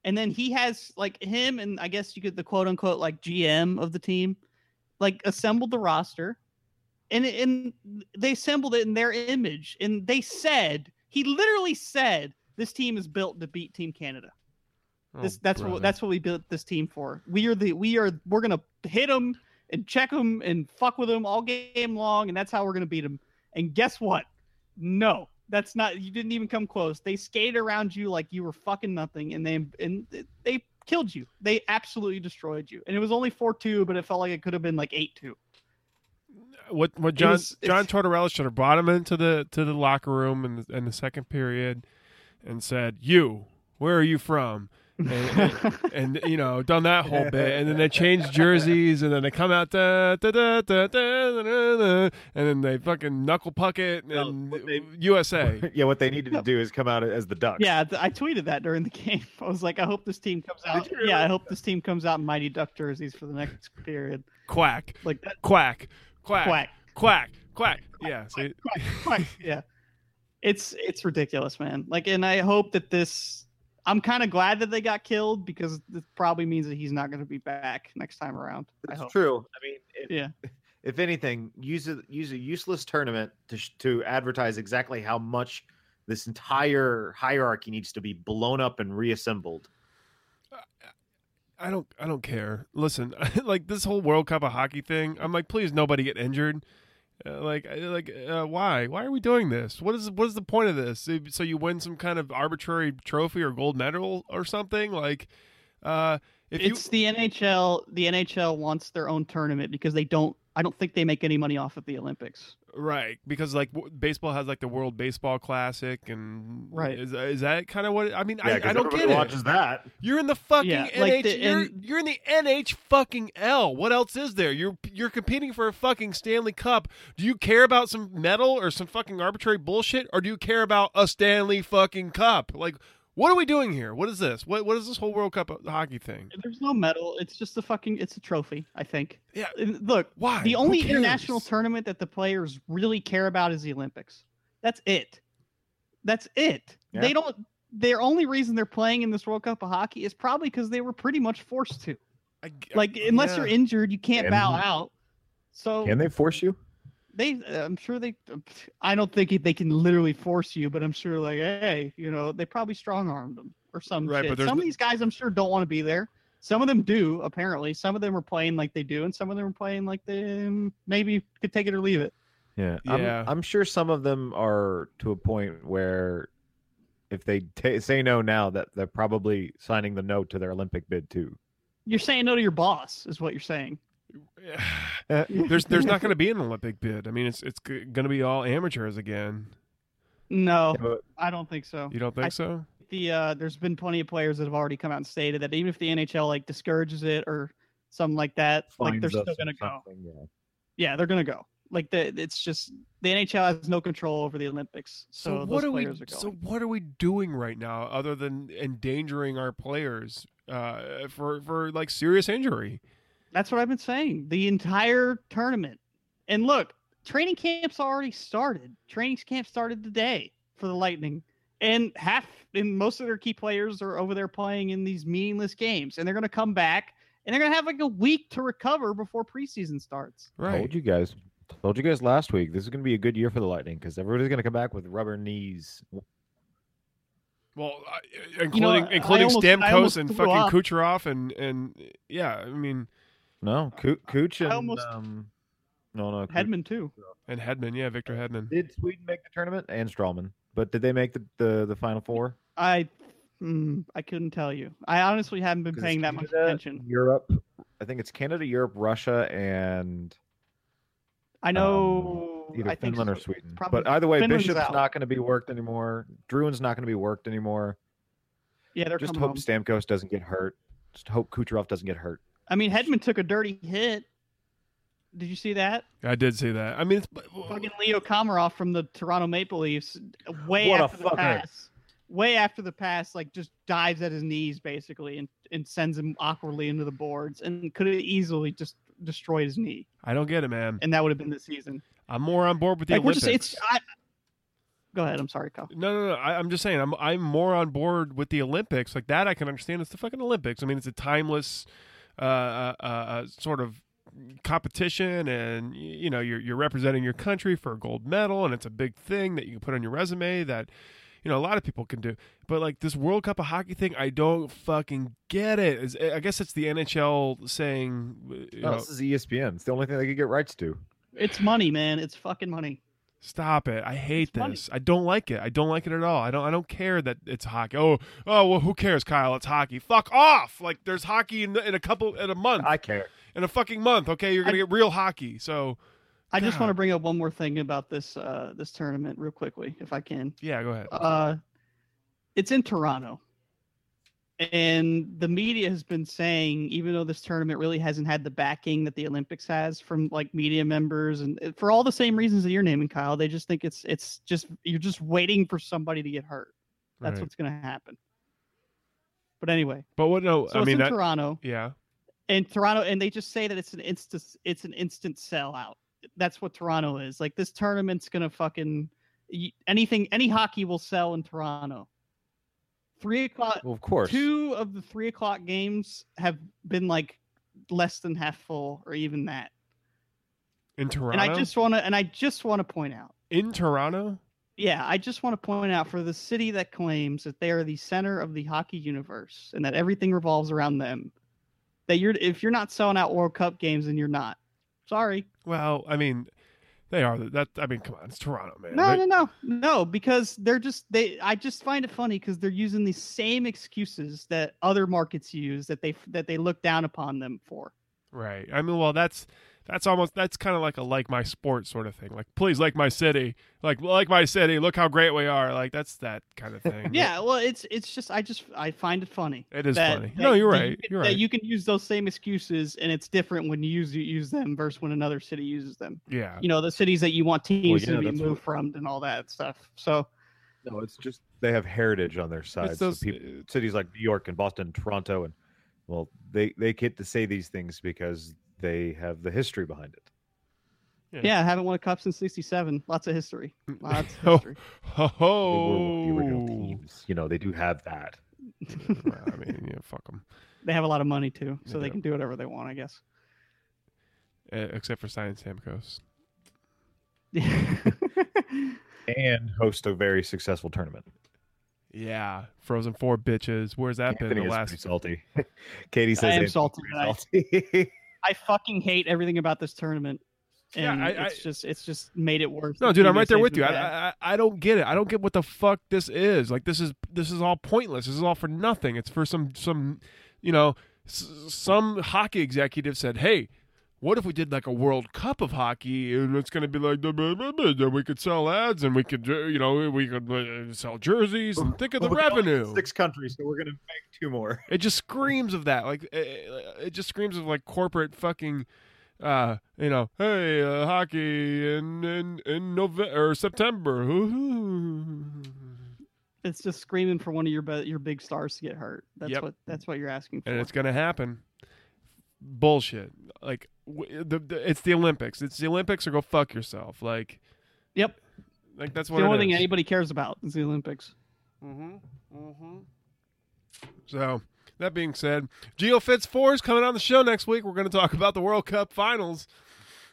And then he has like him and I guess you could the quote unquote like GM of the team, like assembled the roster. And and they assembled it in their image. And they said, he literally said, this team is built to beat Team Canada. Oh, This that's brother. what that's what we built this team for. We are the we are we're gonna hit them and check them and fuck with them all game long, and that's how we're gonna beat them. And guess what? No, that's not. You didn't even come close. They skated around you like you were fucking nothing, and they and they killed you. They absolutely destroyed you. And it was only four two, but it felt like it could have been like eight two. what what John was- John Tortorella should have brought him into the to the locker room in the, in the second period and said, "You, where are you from?" and, and, and, you know done that whole bit. And then they change jerseys and then they come out da, da, da, da, da, da, da, and then they fucking knuckle puck it and no, they, USA yeah what they needed to do is come out as the ducks. Yeah I tweeted that during the game. I was like I hope this team comes out really? Yeah I hope this team comes out in mighty duck jerseys for the next period. Quack. Like that. quack. Quack. Quack. Quack. Quack. Yeah quack, see? quack, quack. yeah. It's it's ridiculous, man. Like, and I hope that this. I'm kind of glad that they got killed because this probably means that he's not going to be back next time around. I It's true. I mean, if, Yeah. if anything, use a use a useless tournament to to advertise exactly how much this entire hierarchy needs to be blown up and reassembled. I don't I don't care. Listen, like this whole World Cup of hockey thing. I'm like, please nobody get injured. Uh, like like uh, why why are we doing this? What is what is the point of this? So you win some kind of arbitrary trophy or gold medal or something? Like uh if it's the NHL. The NHL wants their own tournament because they don't. I don't think they make any money off of the Olympics. right because like w- baseball has like the World Baseball Classic and Right. is is that kind of what it, I mean Yeah, I, 'cause I don't everybody get it. watches that. You're in the fucking Yeah, NH. like the- you're, and- you're in the NH fucking L. What else is there? You're you're competing for a fucking Stanley Cup. Do you care about some medal or some fucking arbitrary bullshit, or do you care about a Stanley fucking Cup? Like, what are we doing here? What is this? What what is this whole World Cup of hockey thing? There's no medal. It's just a fucking. It's a trophy. I think. Yeah. And Look, Why? the only international tournament that the players really care about is the Olympics. That's it. That's it. Yeah. They don't. Their only reason they're playing in this World Cup of hockey is probably because they were pretty much forced to. I g- Like, unless yeah. you're injured, you can't Can- bow out. So Can they force you? They, I'm sure they. I don't think they can literally force you, but I'm sure, like, hey, you know, they probably strong armed them or some Right, shit. but there's Some of these guys, I'm sure, don't want to be there. Some of them do, apparently. Some of them are playing like they do, and some of them are playing like they um, maybe could take it or leave it. Yeah, Yeah. I'm, I'm sure some of them are to a point where if they ta say no now, that they're probably signing the no to their Olympic bid too. You're saying no to your boss, is what you're saying. there's there's not going to be an Olympic bid. I mean, it's it's going to be all amateurs again. No, but I don't think so. You don't think I- so? The uh, there's been plenty of players that have already come out and stated that even if the NHL like discourages it or something like that, like they're still gonna go. yeah. Yeah, they're gonna go. Like the it's just the NHL has no control over the Olympics, so, So those what are we? are going. So what are we doing right now, other than endangering our players uh, for for like serious injury? That's what I've been saying. The entire tournament. And look, training camps already started. Training camp started today for the Lightning. and half and most of their key players are over there playing in these meaningless games, and they're going to come back and they're going to have like a week to recover before preseason starts. Right. Told you guys. Told you guys last week. This is going to be a good year for the Lightning because everybody's going to come back with rubber knees. Well, including You know, including almost- I Stamkos and fucking up. Kucherov and and yeah, I mean No, Ko- Cooch and almost- um, No, no. Hedman too. And Hedman, yeah, Victor Hedman. Did Sweden make the tournament and Stralman? But did they make the the, the final four? I mm, I couldn't tell you. I honestly haven't been paying it's that much attention. Europe. I think it's Canada, Europe, Russia, and I know. um, either I think Finland or. Sweden. probably- But either way, Finland's Bishop's out. not going to be worked anymore. Drouin's not going to be worked anymore. Yeah, they're Just hope home. Stamkos doesn't get hurt. Just hope Kucherov doesn't get hurt. I mean, Hedman took a dirty hit. Did you see that? I did see that. I mean, it's, Fucking Leo Komarov from the Toronto Maple Leafs, way What a after the fucker. pass, way after the pass, like just dives at his knees basically and, and sends him awkwardly into the boards and could have easily just destroyed his knee, I don't get it, man. and that would have been the season. I'm more on board with the Like we're Olympics. just, it's. I, go ahead. I'm sorry, Kyle. No, no, no. I, I'm just saying. I'm I'm more on board with the Olympics. Like that, I can understand. It's the fucking Olympics. I mean, it's a timeless, uh, uh, uh, sort of competition, and you know, you're you're representing your country for a gold medal, and it's a big thing that you can put on your resume that. You know, a lot of people can do, but like this World Cup of Hockey thing, I don't fucking get it. It's, I guess it's the NHL saying, you No, know, this is ESPN. It's the only thing they could get rights to. It's money, man. It's fucking money. Stop it! I hate It's money. this. I don't like it. I don't like it at all. I don't. I don't care that it's hockey. Oh, oh, well, who cares, Kyle? It's hockey. Fuck off! Like there's hockey in, in a couple in a month, I care. in a fucking month. Okay, you're gonna I- get real hockey. So I just want to bring up one more thing about this uh, this tournament real quickly, if I can. yeah, go ahead. Uh, it's in Toronto. And the media has been saying, even though this tournament really hasn't had the backing that the Olympics has from like media members, and uh, for all the same reasons that you're naming, Kyle, they just think it's it's just you're just waiting for somebody to get hurt. That's Right. what's going to happen. But anyway, But what? No, so I mean in that. Toronto, Yeah, and Toronto, and they just say that it's an instant it's an instant sellout. That's what Toronto is. Like this tournament's gonna fucking anything any hockey will sell in Toronto. Three o'clock. Well, of course. Two of the three o'clock games have been like less than half full, or even that. in Toronto. And I just want to, and I just want to point out, in Toronto. yeah, I just want to point out for the city that claims that they are the center of the hockey universe and that everything revolves around them. That you're, if you're not selling out World Cup games, then you're not. Sorry. Well, I mean, they are. That I mean, come on, it's Toronto, man. No, They- no, no, no, because they're just they. I just find it funny because they're using the same excuses that other markets use that they that they look down upon them for. Right. I mean, well, that's that's almost that's kind of like a like my sport sort of thing. Like, please like my city. Like like my city. Look how great we are. Like that's that kind of thing. Yeah, well, it's it's just I just I find it funny. It is that- funny. that- No, you're that right. You can, You're that right. you can use those same excuses, and it's different when you use you use them versus when another city uses them. Yeah. You know, the cities that you want teams yeah, to be moved what- from and all that stuff. So No, it's just they have heritage on their side. So people, uh, cities like New York and Boston, Toronto, and well, they they get to say these things because they have the history behind it. Yeah. yeah, I haven't won a cup since '67. Lots of history. Lots of history. Ho They were ho. the original teams. You know, they do have that. I mean, yeah, fuck them. They have a lot of money too, so They they can do whatever they want, I guess. except for Science Stamkos. And host a very successful tournament. Yeah, Frozen Four bitches. Where's that Anthony been the is last? salty. Katie says am salty salty. I fucking hate everything about this tournament, Yeah, and I- it's I- just it's just made it worse. No, dude, I'm right there with you. I, I, I don't get it. I don't get what the fuck this is. Like this is this is all pointless. This is all for nothing. It's for some some, you know, s- some hockey executive said, "Hey, what if we did like a World Cup of hockey and it's going to be like then we could sell ads and we could you know we could uh, sell jerseys and think of the Well, we only have revenue." Six countries, so we're gonna make two more. It just screams of that. Like it, it just screams of like corporate fucking uh you know hey uh, hockey in in in November or September It's just screaming for one of your be- your big stars to get hurt. That's Yep. what that's what you're asking for. and it's gonna happen bullshit like w- the, the it's the olympics it's the olympics or go fuck yourself like yep. like that's what the only thing is. anybody cares about is the Olympics. Mm-hmm. Mm-hmm. So that being said, Geo Fitz Four is coming on the show next week. We're going to talk about the World Cup Finals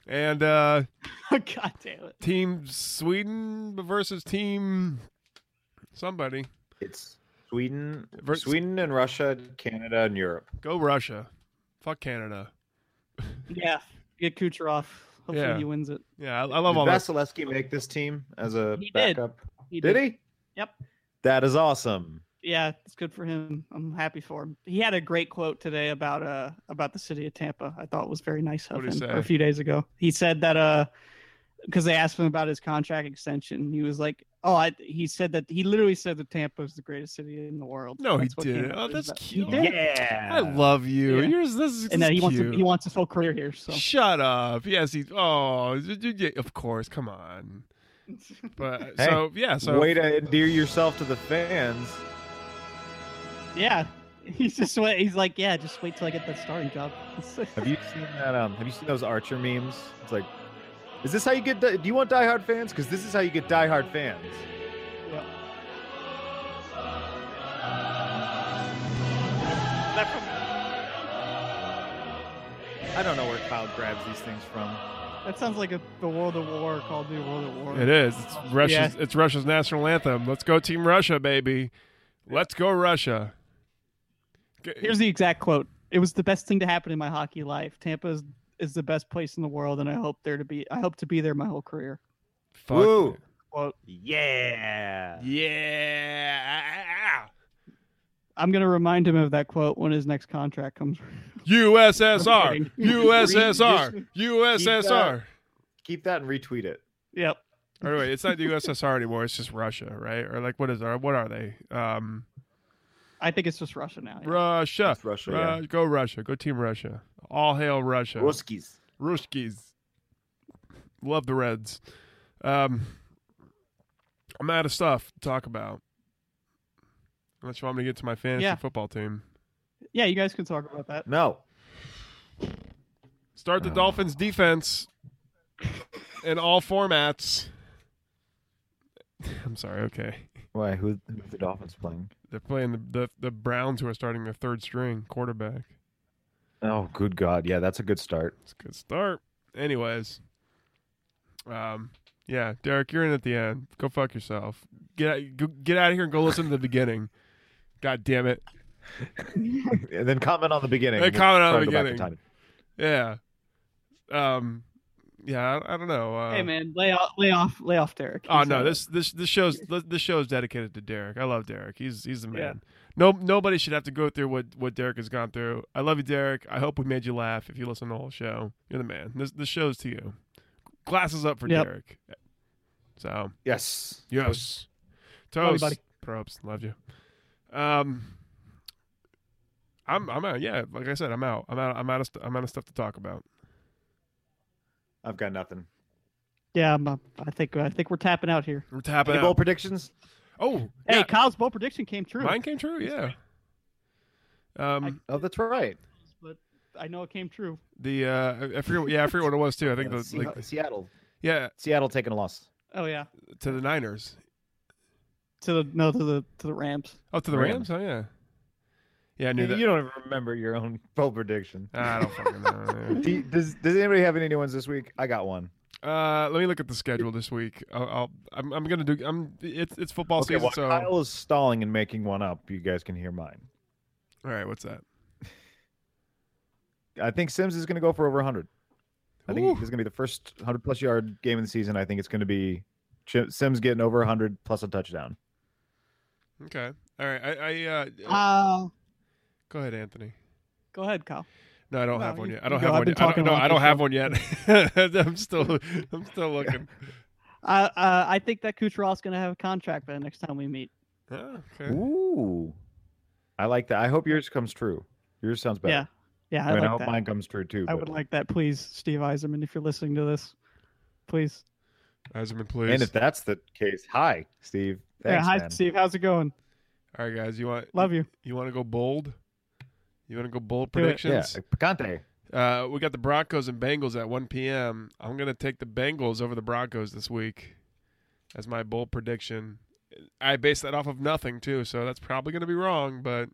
and uh, God damn it. Team Sweden versus Team somebody. It's Sweden, Vers- Sweden and Russia, Canada and Europe. Go Russia. Fuck Canada. Yeah, get Kucherov. Hopefully Yeah. he wins it. Yeah, I, I love Did all that. Vasilevskiy make this team as a He did. backup? He Did he? Yep. That is awesome. Yeah, it's good for him. I'm happy for him. He had a great quote today about uh about the city of Tampa. I thought was very nice of What'd him he or a few days ago. He said that uh because they asked him about his contract extension, he was like, "Oh, I." He said that he literally said that Tampa is the greatest city in the world. No, he That's what came didn't. Oh, that's cute. Yeah. I love you. Yeah. Yours, this is, and this that he is wants cute. to, he wants his whole career here. So Shut up. Yes, he. Oh, of course. Come on. But Hey, so yeah. So Way to endear yourself to the fans. yeah, he's just wait. He's like, yeah, just wait till I get that starting job. Have you seen that? Um, have you seen those Archer memes? It's like, is this how you get? di- Do you want diehard fans? Because this is how you get diehard fans. Yep. That from- I don't know where Kyle grabs these things from. That sounds like a the World of War called the World of War. it is. It's Russia's. It's Russia's national anthem. Let's go, Team Russia, baby. Let's go, Russia. Here's the exact quote. It was the best thing to happen in my hockey life. Tampa is, is the best place in the world, and I hope there to be. I hope to be there my whole career. Fuck. Woo. Quote. Yeah. Yeah. I'm gonna remind him of that quote when his next contract comes. USSR. USSR. USSR. Keep that and retweet it. yep. Or wait, it's not the USSR anymore. It's just Russia, right? Or like, what is our? What are they? Um, I think it's just Russia now. yeah. Russia. It's Russia, Ru- yeah. Go Russia. Go Team Russia. All hail Russia. Ruskies. Ruskies. Love the Reds. Um, I'm out of stuff to talk about. Unless you want me to get to my fantasy Yeah. football team. Yeah, you guys can talk about that. No. Start the Oh. Dolphins defense in all formats. I'm sorry. Okay, Why? Who? Who the Dolphins playing? they're playing the, the the Browns, who are starting their third string quarterback. Oh, good God! Yeah, that's a good start. It's a good start. Anyways, um, yeah, Derek, you're in at the end. Go fuck yourself. Get go, get out of here and go listen to the beginning. God damn it. and then comment on the beginning. Then comment on the to go back in beginning. time. Yeah. Um. Yeah, I, I don't know. Uh, hey man, lay off, lay off, lay off, Derek. Oh no uh, this this this show's this show is dedicated to Derek. I love Derek. He's he's the man. Yeah. No nobody should have to go through what what Derek has gone through. I love you, Derek. I hope we made you laugh. If you listen to the whole show, you're the man. This this show's to you. Glasses up for Yep. Derek. So Yes. yes, Love you, toast, buddy. props, love you. Um, I'm I'm out. Yeah, like I said, I'm out. I'm out. I'm out of st- I'm out of stuff to talk about. I've got nothing. Yeah, I'm, uh, I think I think we're tapping out here. We're tapping Any bowl predictions? Oh, Hey, yeah. Kyle's bowl prediction came true. mine came true. Yeah. Um, Oh, that's right. but I know it came true. The uh, I- I forget. Yeah, I forget what it was too. I think Uh, the like Seattle. yeah Seattle taking a loss. Oh yeah, to the Niners. to the no to the to the Rams. Oh, to the Rams. Rams. Oh yeah. Yeah, I knew You, that. you don't even remember your own bowl prediction. I don't fucking know. Do you- does Does anybody have any new ones this week? I got one. Uh, let me look at the schedule this week. I'll, I'll I'm, I'm gonna do. I'm. It's it's football Okay, season. while so Kyle is stalling and making one up, you guys can hear mine. all right. What's that? I think Sims is going to go for over 100. I think Ooh. this is going to be the first 100 plus yard game of the season. I think it's going to be Ch- Sims getting over 100 plus a touchdown. Okay. All right. I. I uh, Uh, go ahead, Anthony. go ahead, Kyle. No, I don't No, have one yet. I don't have one yet. I don't, no, I don't have one yet. I'm still. I'm still looking. Uh, uh, I think that Kucherov's going to have a contract by the next time we meet. Oh, okay. Ooh. I like that. I hope yours comes true. Yours sounds better. Yeah, yeah, I, I, mean, I like hope that. mine comes true too. I but- would like that, please, Steve Yzerman, if you're listening to this, please. Yzerman, please. And if that's the case, hi, Steve. Thanks, yeah, hi, man. Steve. How's it going? All right, guys. You want? Love you. You want to go bold? You want to go bold predictions? Yeah, Picante. Uh, we got the Broncos and Bengals at 1 p.m. I'm going to take the Bengals over the Broncos this week as my bold prediction. I base that off of nothing too, so that's probably going to be wrong. But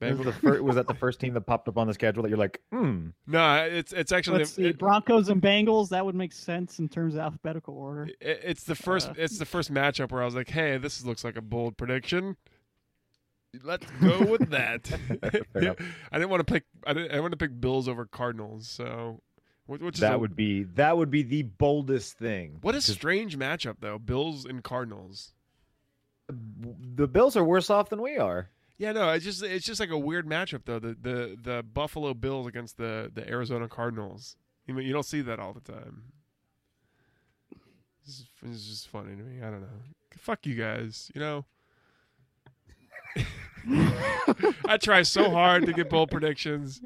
Was, the fir- was that the first team that popped up on the schedule that you're like, hmm? no, it's it's actually Let's see, it- Broncos and Bengals. That would make sense in terms of alphabetical order. it- it's the first Uh. it's the first matchup where I was like, hey, this looks like a bold prediction. Let's go with that. Yeah. I didn't want to pick. I didn't. I want to pick Bills over Cardinals. So, which, That a, would be that would be the boldest thing. what a strange matchup though. Bills and Cardinals. the Bills are worse off than we are. Yeah, no, it's just it's just like a weird matchup though. The the the Buffalo Bills against the the Arizona Cardinals. You you don't see that all the time. It's, it's just funny to me. I don't know. Fuck you guys. You know. I try so hard to get bold predictions.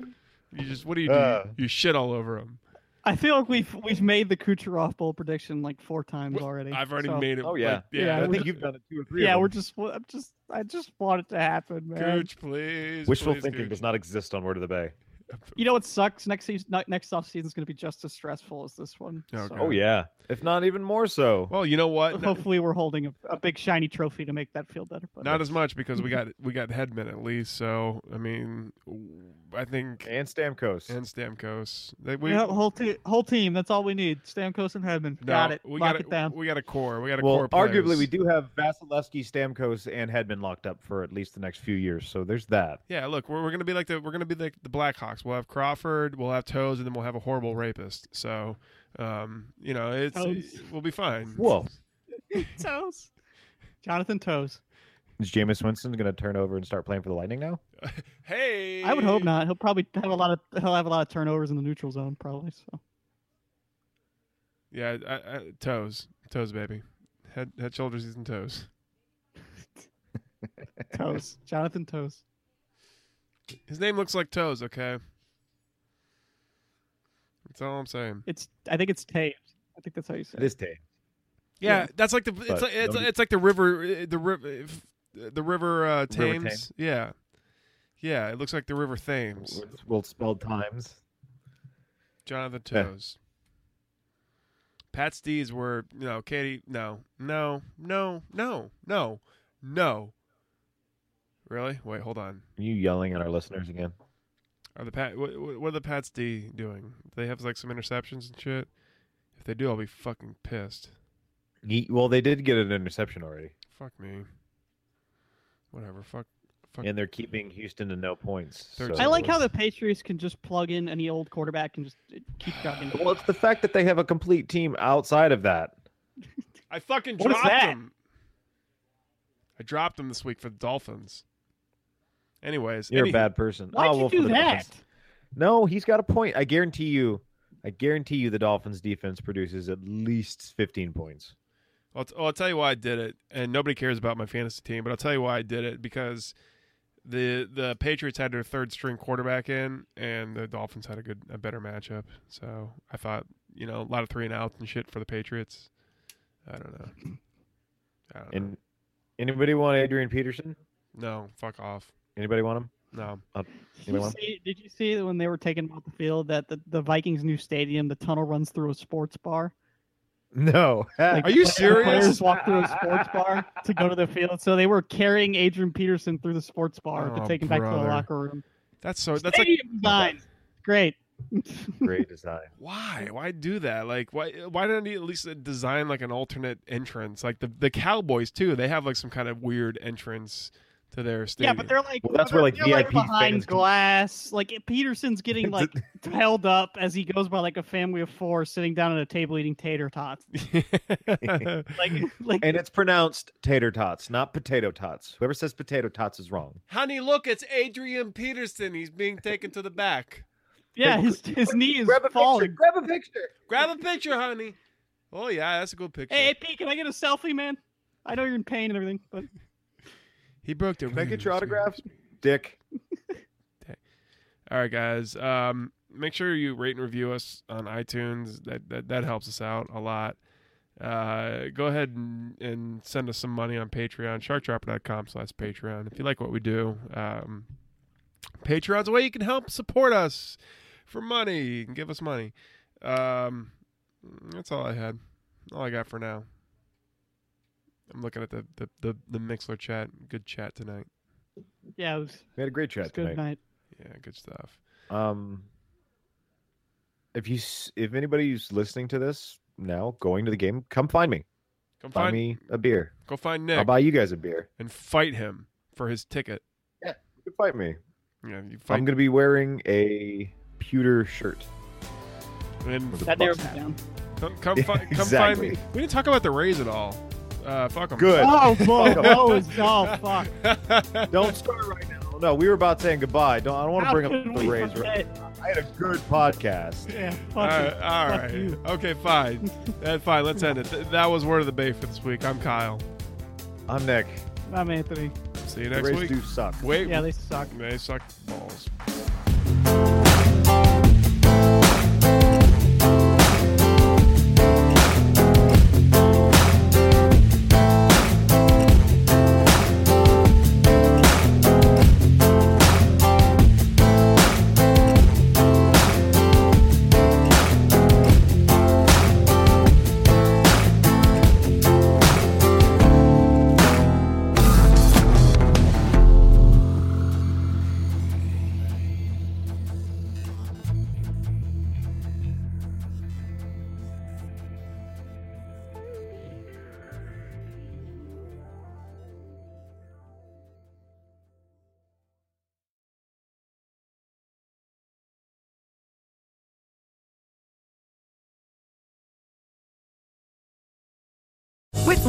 You just what do you do? Uh. you shit all over them. I feel like we've we've made the Kucherov bowl prediction like four times already. I've already so- made it. Oh, yeah. like, yeah. Yeah, I think you've done it two or three. Yeah, of we're just I'm just I just want it to happen, man. Gooch, please. wishful please, thinking Gooch. does not exist on Word of the Bay. You know what sucks? Next season, next off season is going to be just as stressful as this one. Okay. So Oh yeah, if not even more so. Well, you know what? Hopefully, we're holding a, a big shiny trophy to make that feel better. But Not as much because we got we got Hedman at least. So I mean, I think And Stamkos. and Stamkos. They, we Yeah, whole team, whole team. That's all we need. Stamkos and Hedman. no, got it. We Lock got it down. We got a core. We got a well, core. Players. arguably, we do have Vasilevskiy, Stamkos, and Hedman locked up for at least the next few years. So there's that. Yeah, look, we're, we're gonna be like the we're gonna be like the Blackhawks. We'll have Crawford, we'll have Toes, and then we'll have a horrible rapist. So, um, you know, it's Toes. we'll be fine. Whoa, Toes. Jonathan Toes. is Jameis Winston going to turn over and start playing for the Lightning now? Hey, I would hope not. He'll probably have a lot of he'll have a lot of turnovers in the neutral zone, probably. So Yeah, I, I, Toes, Toes, baby, head, head, shoulders, knees, and toes. Toes. Jonathan Toes. His name looks like Toes. Okay, that's all I'm saying. It's I think it's Taves. I think that's how you say It it. is Tay. Yeah, Yeah. that's like the it's like it's, nobody- it's like the river uh, the river the river uh, Thames. Thames. Yeah, yeah, it looks like the river Thames. Well, spelled times. Jonathan Yeah. Toes. Pat Stees were no Katie. No, no, no, no, no, no. Really? Wait, hold on. Are you yelling at our listeners again? Are the Pat? What, what what are the Pats D doing? Do they have like some interceptions and shit? If they do, I'll be fucking pissed. Ye- Well, they did get an interception already, Fuck me. Whatever. Fuck. Fuck. and they're keeping Houston to no points. So- I like how the Patriots can just plug in any old quarterback and just uh, keep chugging. Well, it's the fact that they have a complete team outside of that. I fucking What is dropped that? him. I dropped him this week for the Dolphins. Anyways, You're anywho- a bad person. Why'd oh, you well, do that? Dolphins. No, he's got a point. I guarantee you. I guarantee you, the Dolphins' defense produces at least 15 points. I'll, t- I'll tell you why I did it, and nobody cares about my fantasy team, but I'll tell you why I did it because the the Patriots had their third string quarterback in, and the Dolphins had a good a better matchup. So I thought, you know, a lot of three and outs and shit for the Patriots. I don't know. I don't know. And anybody want Adrian Peterson? No, fuck off. Anybody want him? No. Uh, did you, want him? see, did you see when they were taking him off the field that the, the Vikings' new stadium, the tunnel runs through a sports bar? No. Like, Are you the serious? Players walk through a sports bar to go to the field, so they were carrying Adrian Peterson through the sports bar Oh, to take him back to the locker room. That's so that's like Stadium design, great. Great design. why? Why do that? Like why why didn't he at least design like an alternate entrance? Like the the Cowboys too, they have like some kind of weird entrance to their Yeah, but they're like Well, that's they're, where, like, they're, like behind fans can- glass. Like Peterson's getting like held up as he goes by like a family of four sitting down at a table eating tater tots. Like like And it's pronounced tater tots, not potato tots. Whoever says potato tots is wrong. Honey, look, it's Adrian Peterson. He's being taken to the back. yeah, his his knee is Grab a falling. picture. Grab a picture. Grab a picture, honey. Oh yeah, that's a good picture. Hey, hey, Pete, can I get a selfie, man? I know you're in pain and everything, but he broke the Can I get your autographs? Dick. All right, guys. Um, make sure you rate and review us on iTunes. That that, that helps us out a lot. Uh, go ahead and, and send us some money on Patreon, sharkdropper.com slash Patreon. If you like what we do, um, Patreon's a way you can help support us for money. You can give us money. Um, that's all I had. All I got for now. I'm looking at the the the, the Mixlr chat. Good chat tonight. Yeah, it was, We had a great it was chat good night. Yeah, good stuff. Um, if you s- if anybody's listening to this now, going to the game, come find me. Come Buy find me a beer. Go find Nick. I'll buy you guys a beer. and fight him for his ticket. Yeah, you can fight me. Yeah, you fight. I'm gonna be wearing a pewter shirt. and That narrows it down. come come, Yeah, fi- come find me. We didn't talk about the Rays at all. Uh, fuck them. Good. Oh, Bo, Bo is oh fuck. Don't start right now. No, we were about saying goodbye. Don't. I don't want to bring up the we Rays. forget? I had a good podcast. Yeah, fuck all right, all Fuck right. you. Okay, fine. That's fine. Let's end it. Th- that was word of the bay for this week. I'm Kyle. I'm Nick. I'm Anthony. See you The next Rays week. do suck. Wait, Yeah, they suck. they suck balls.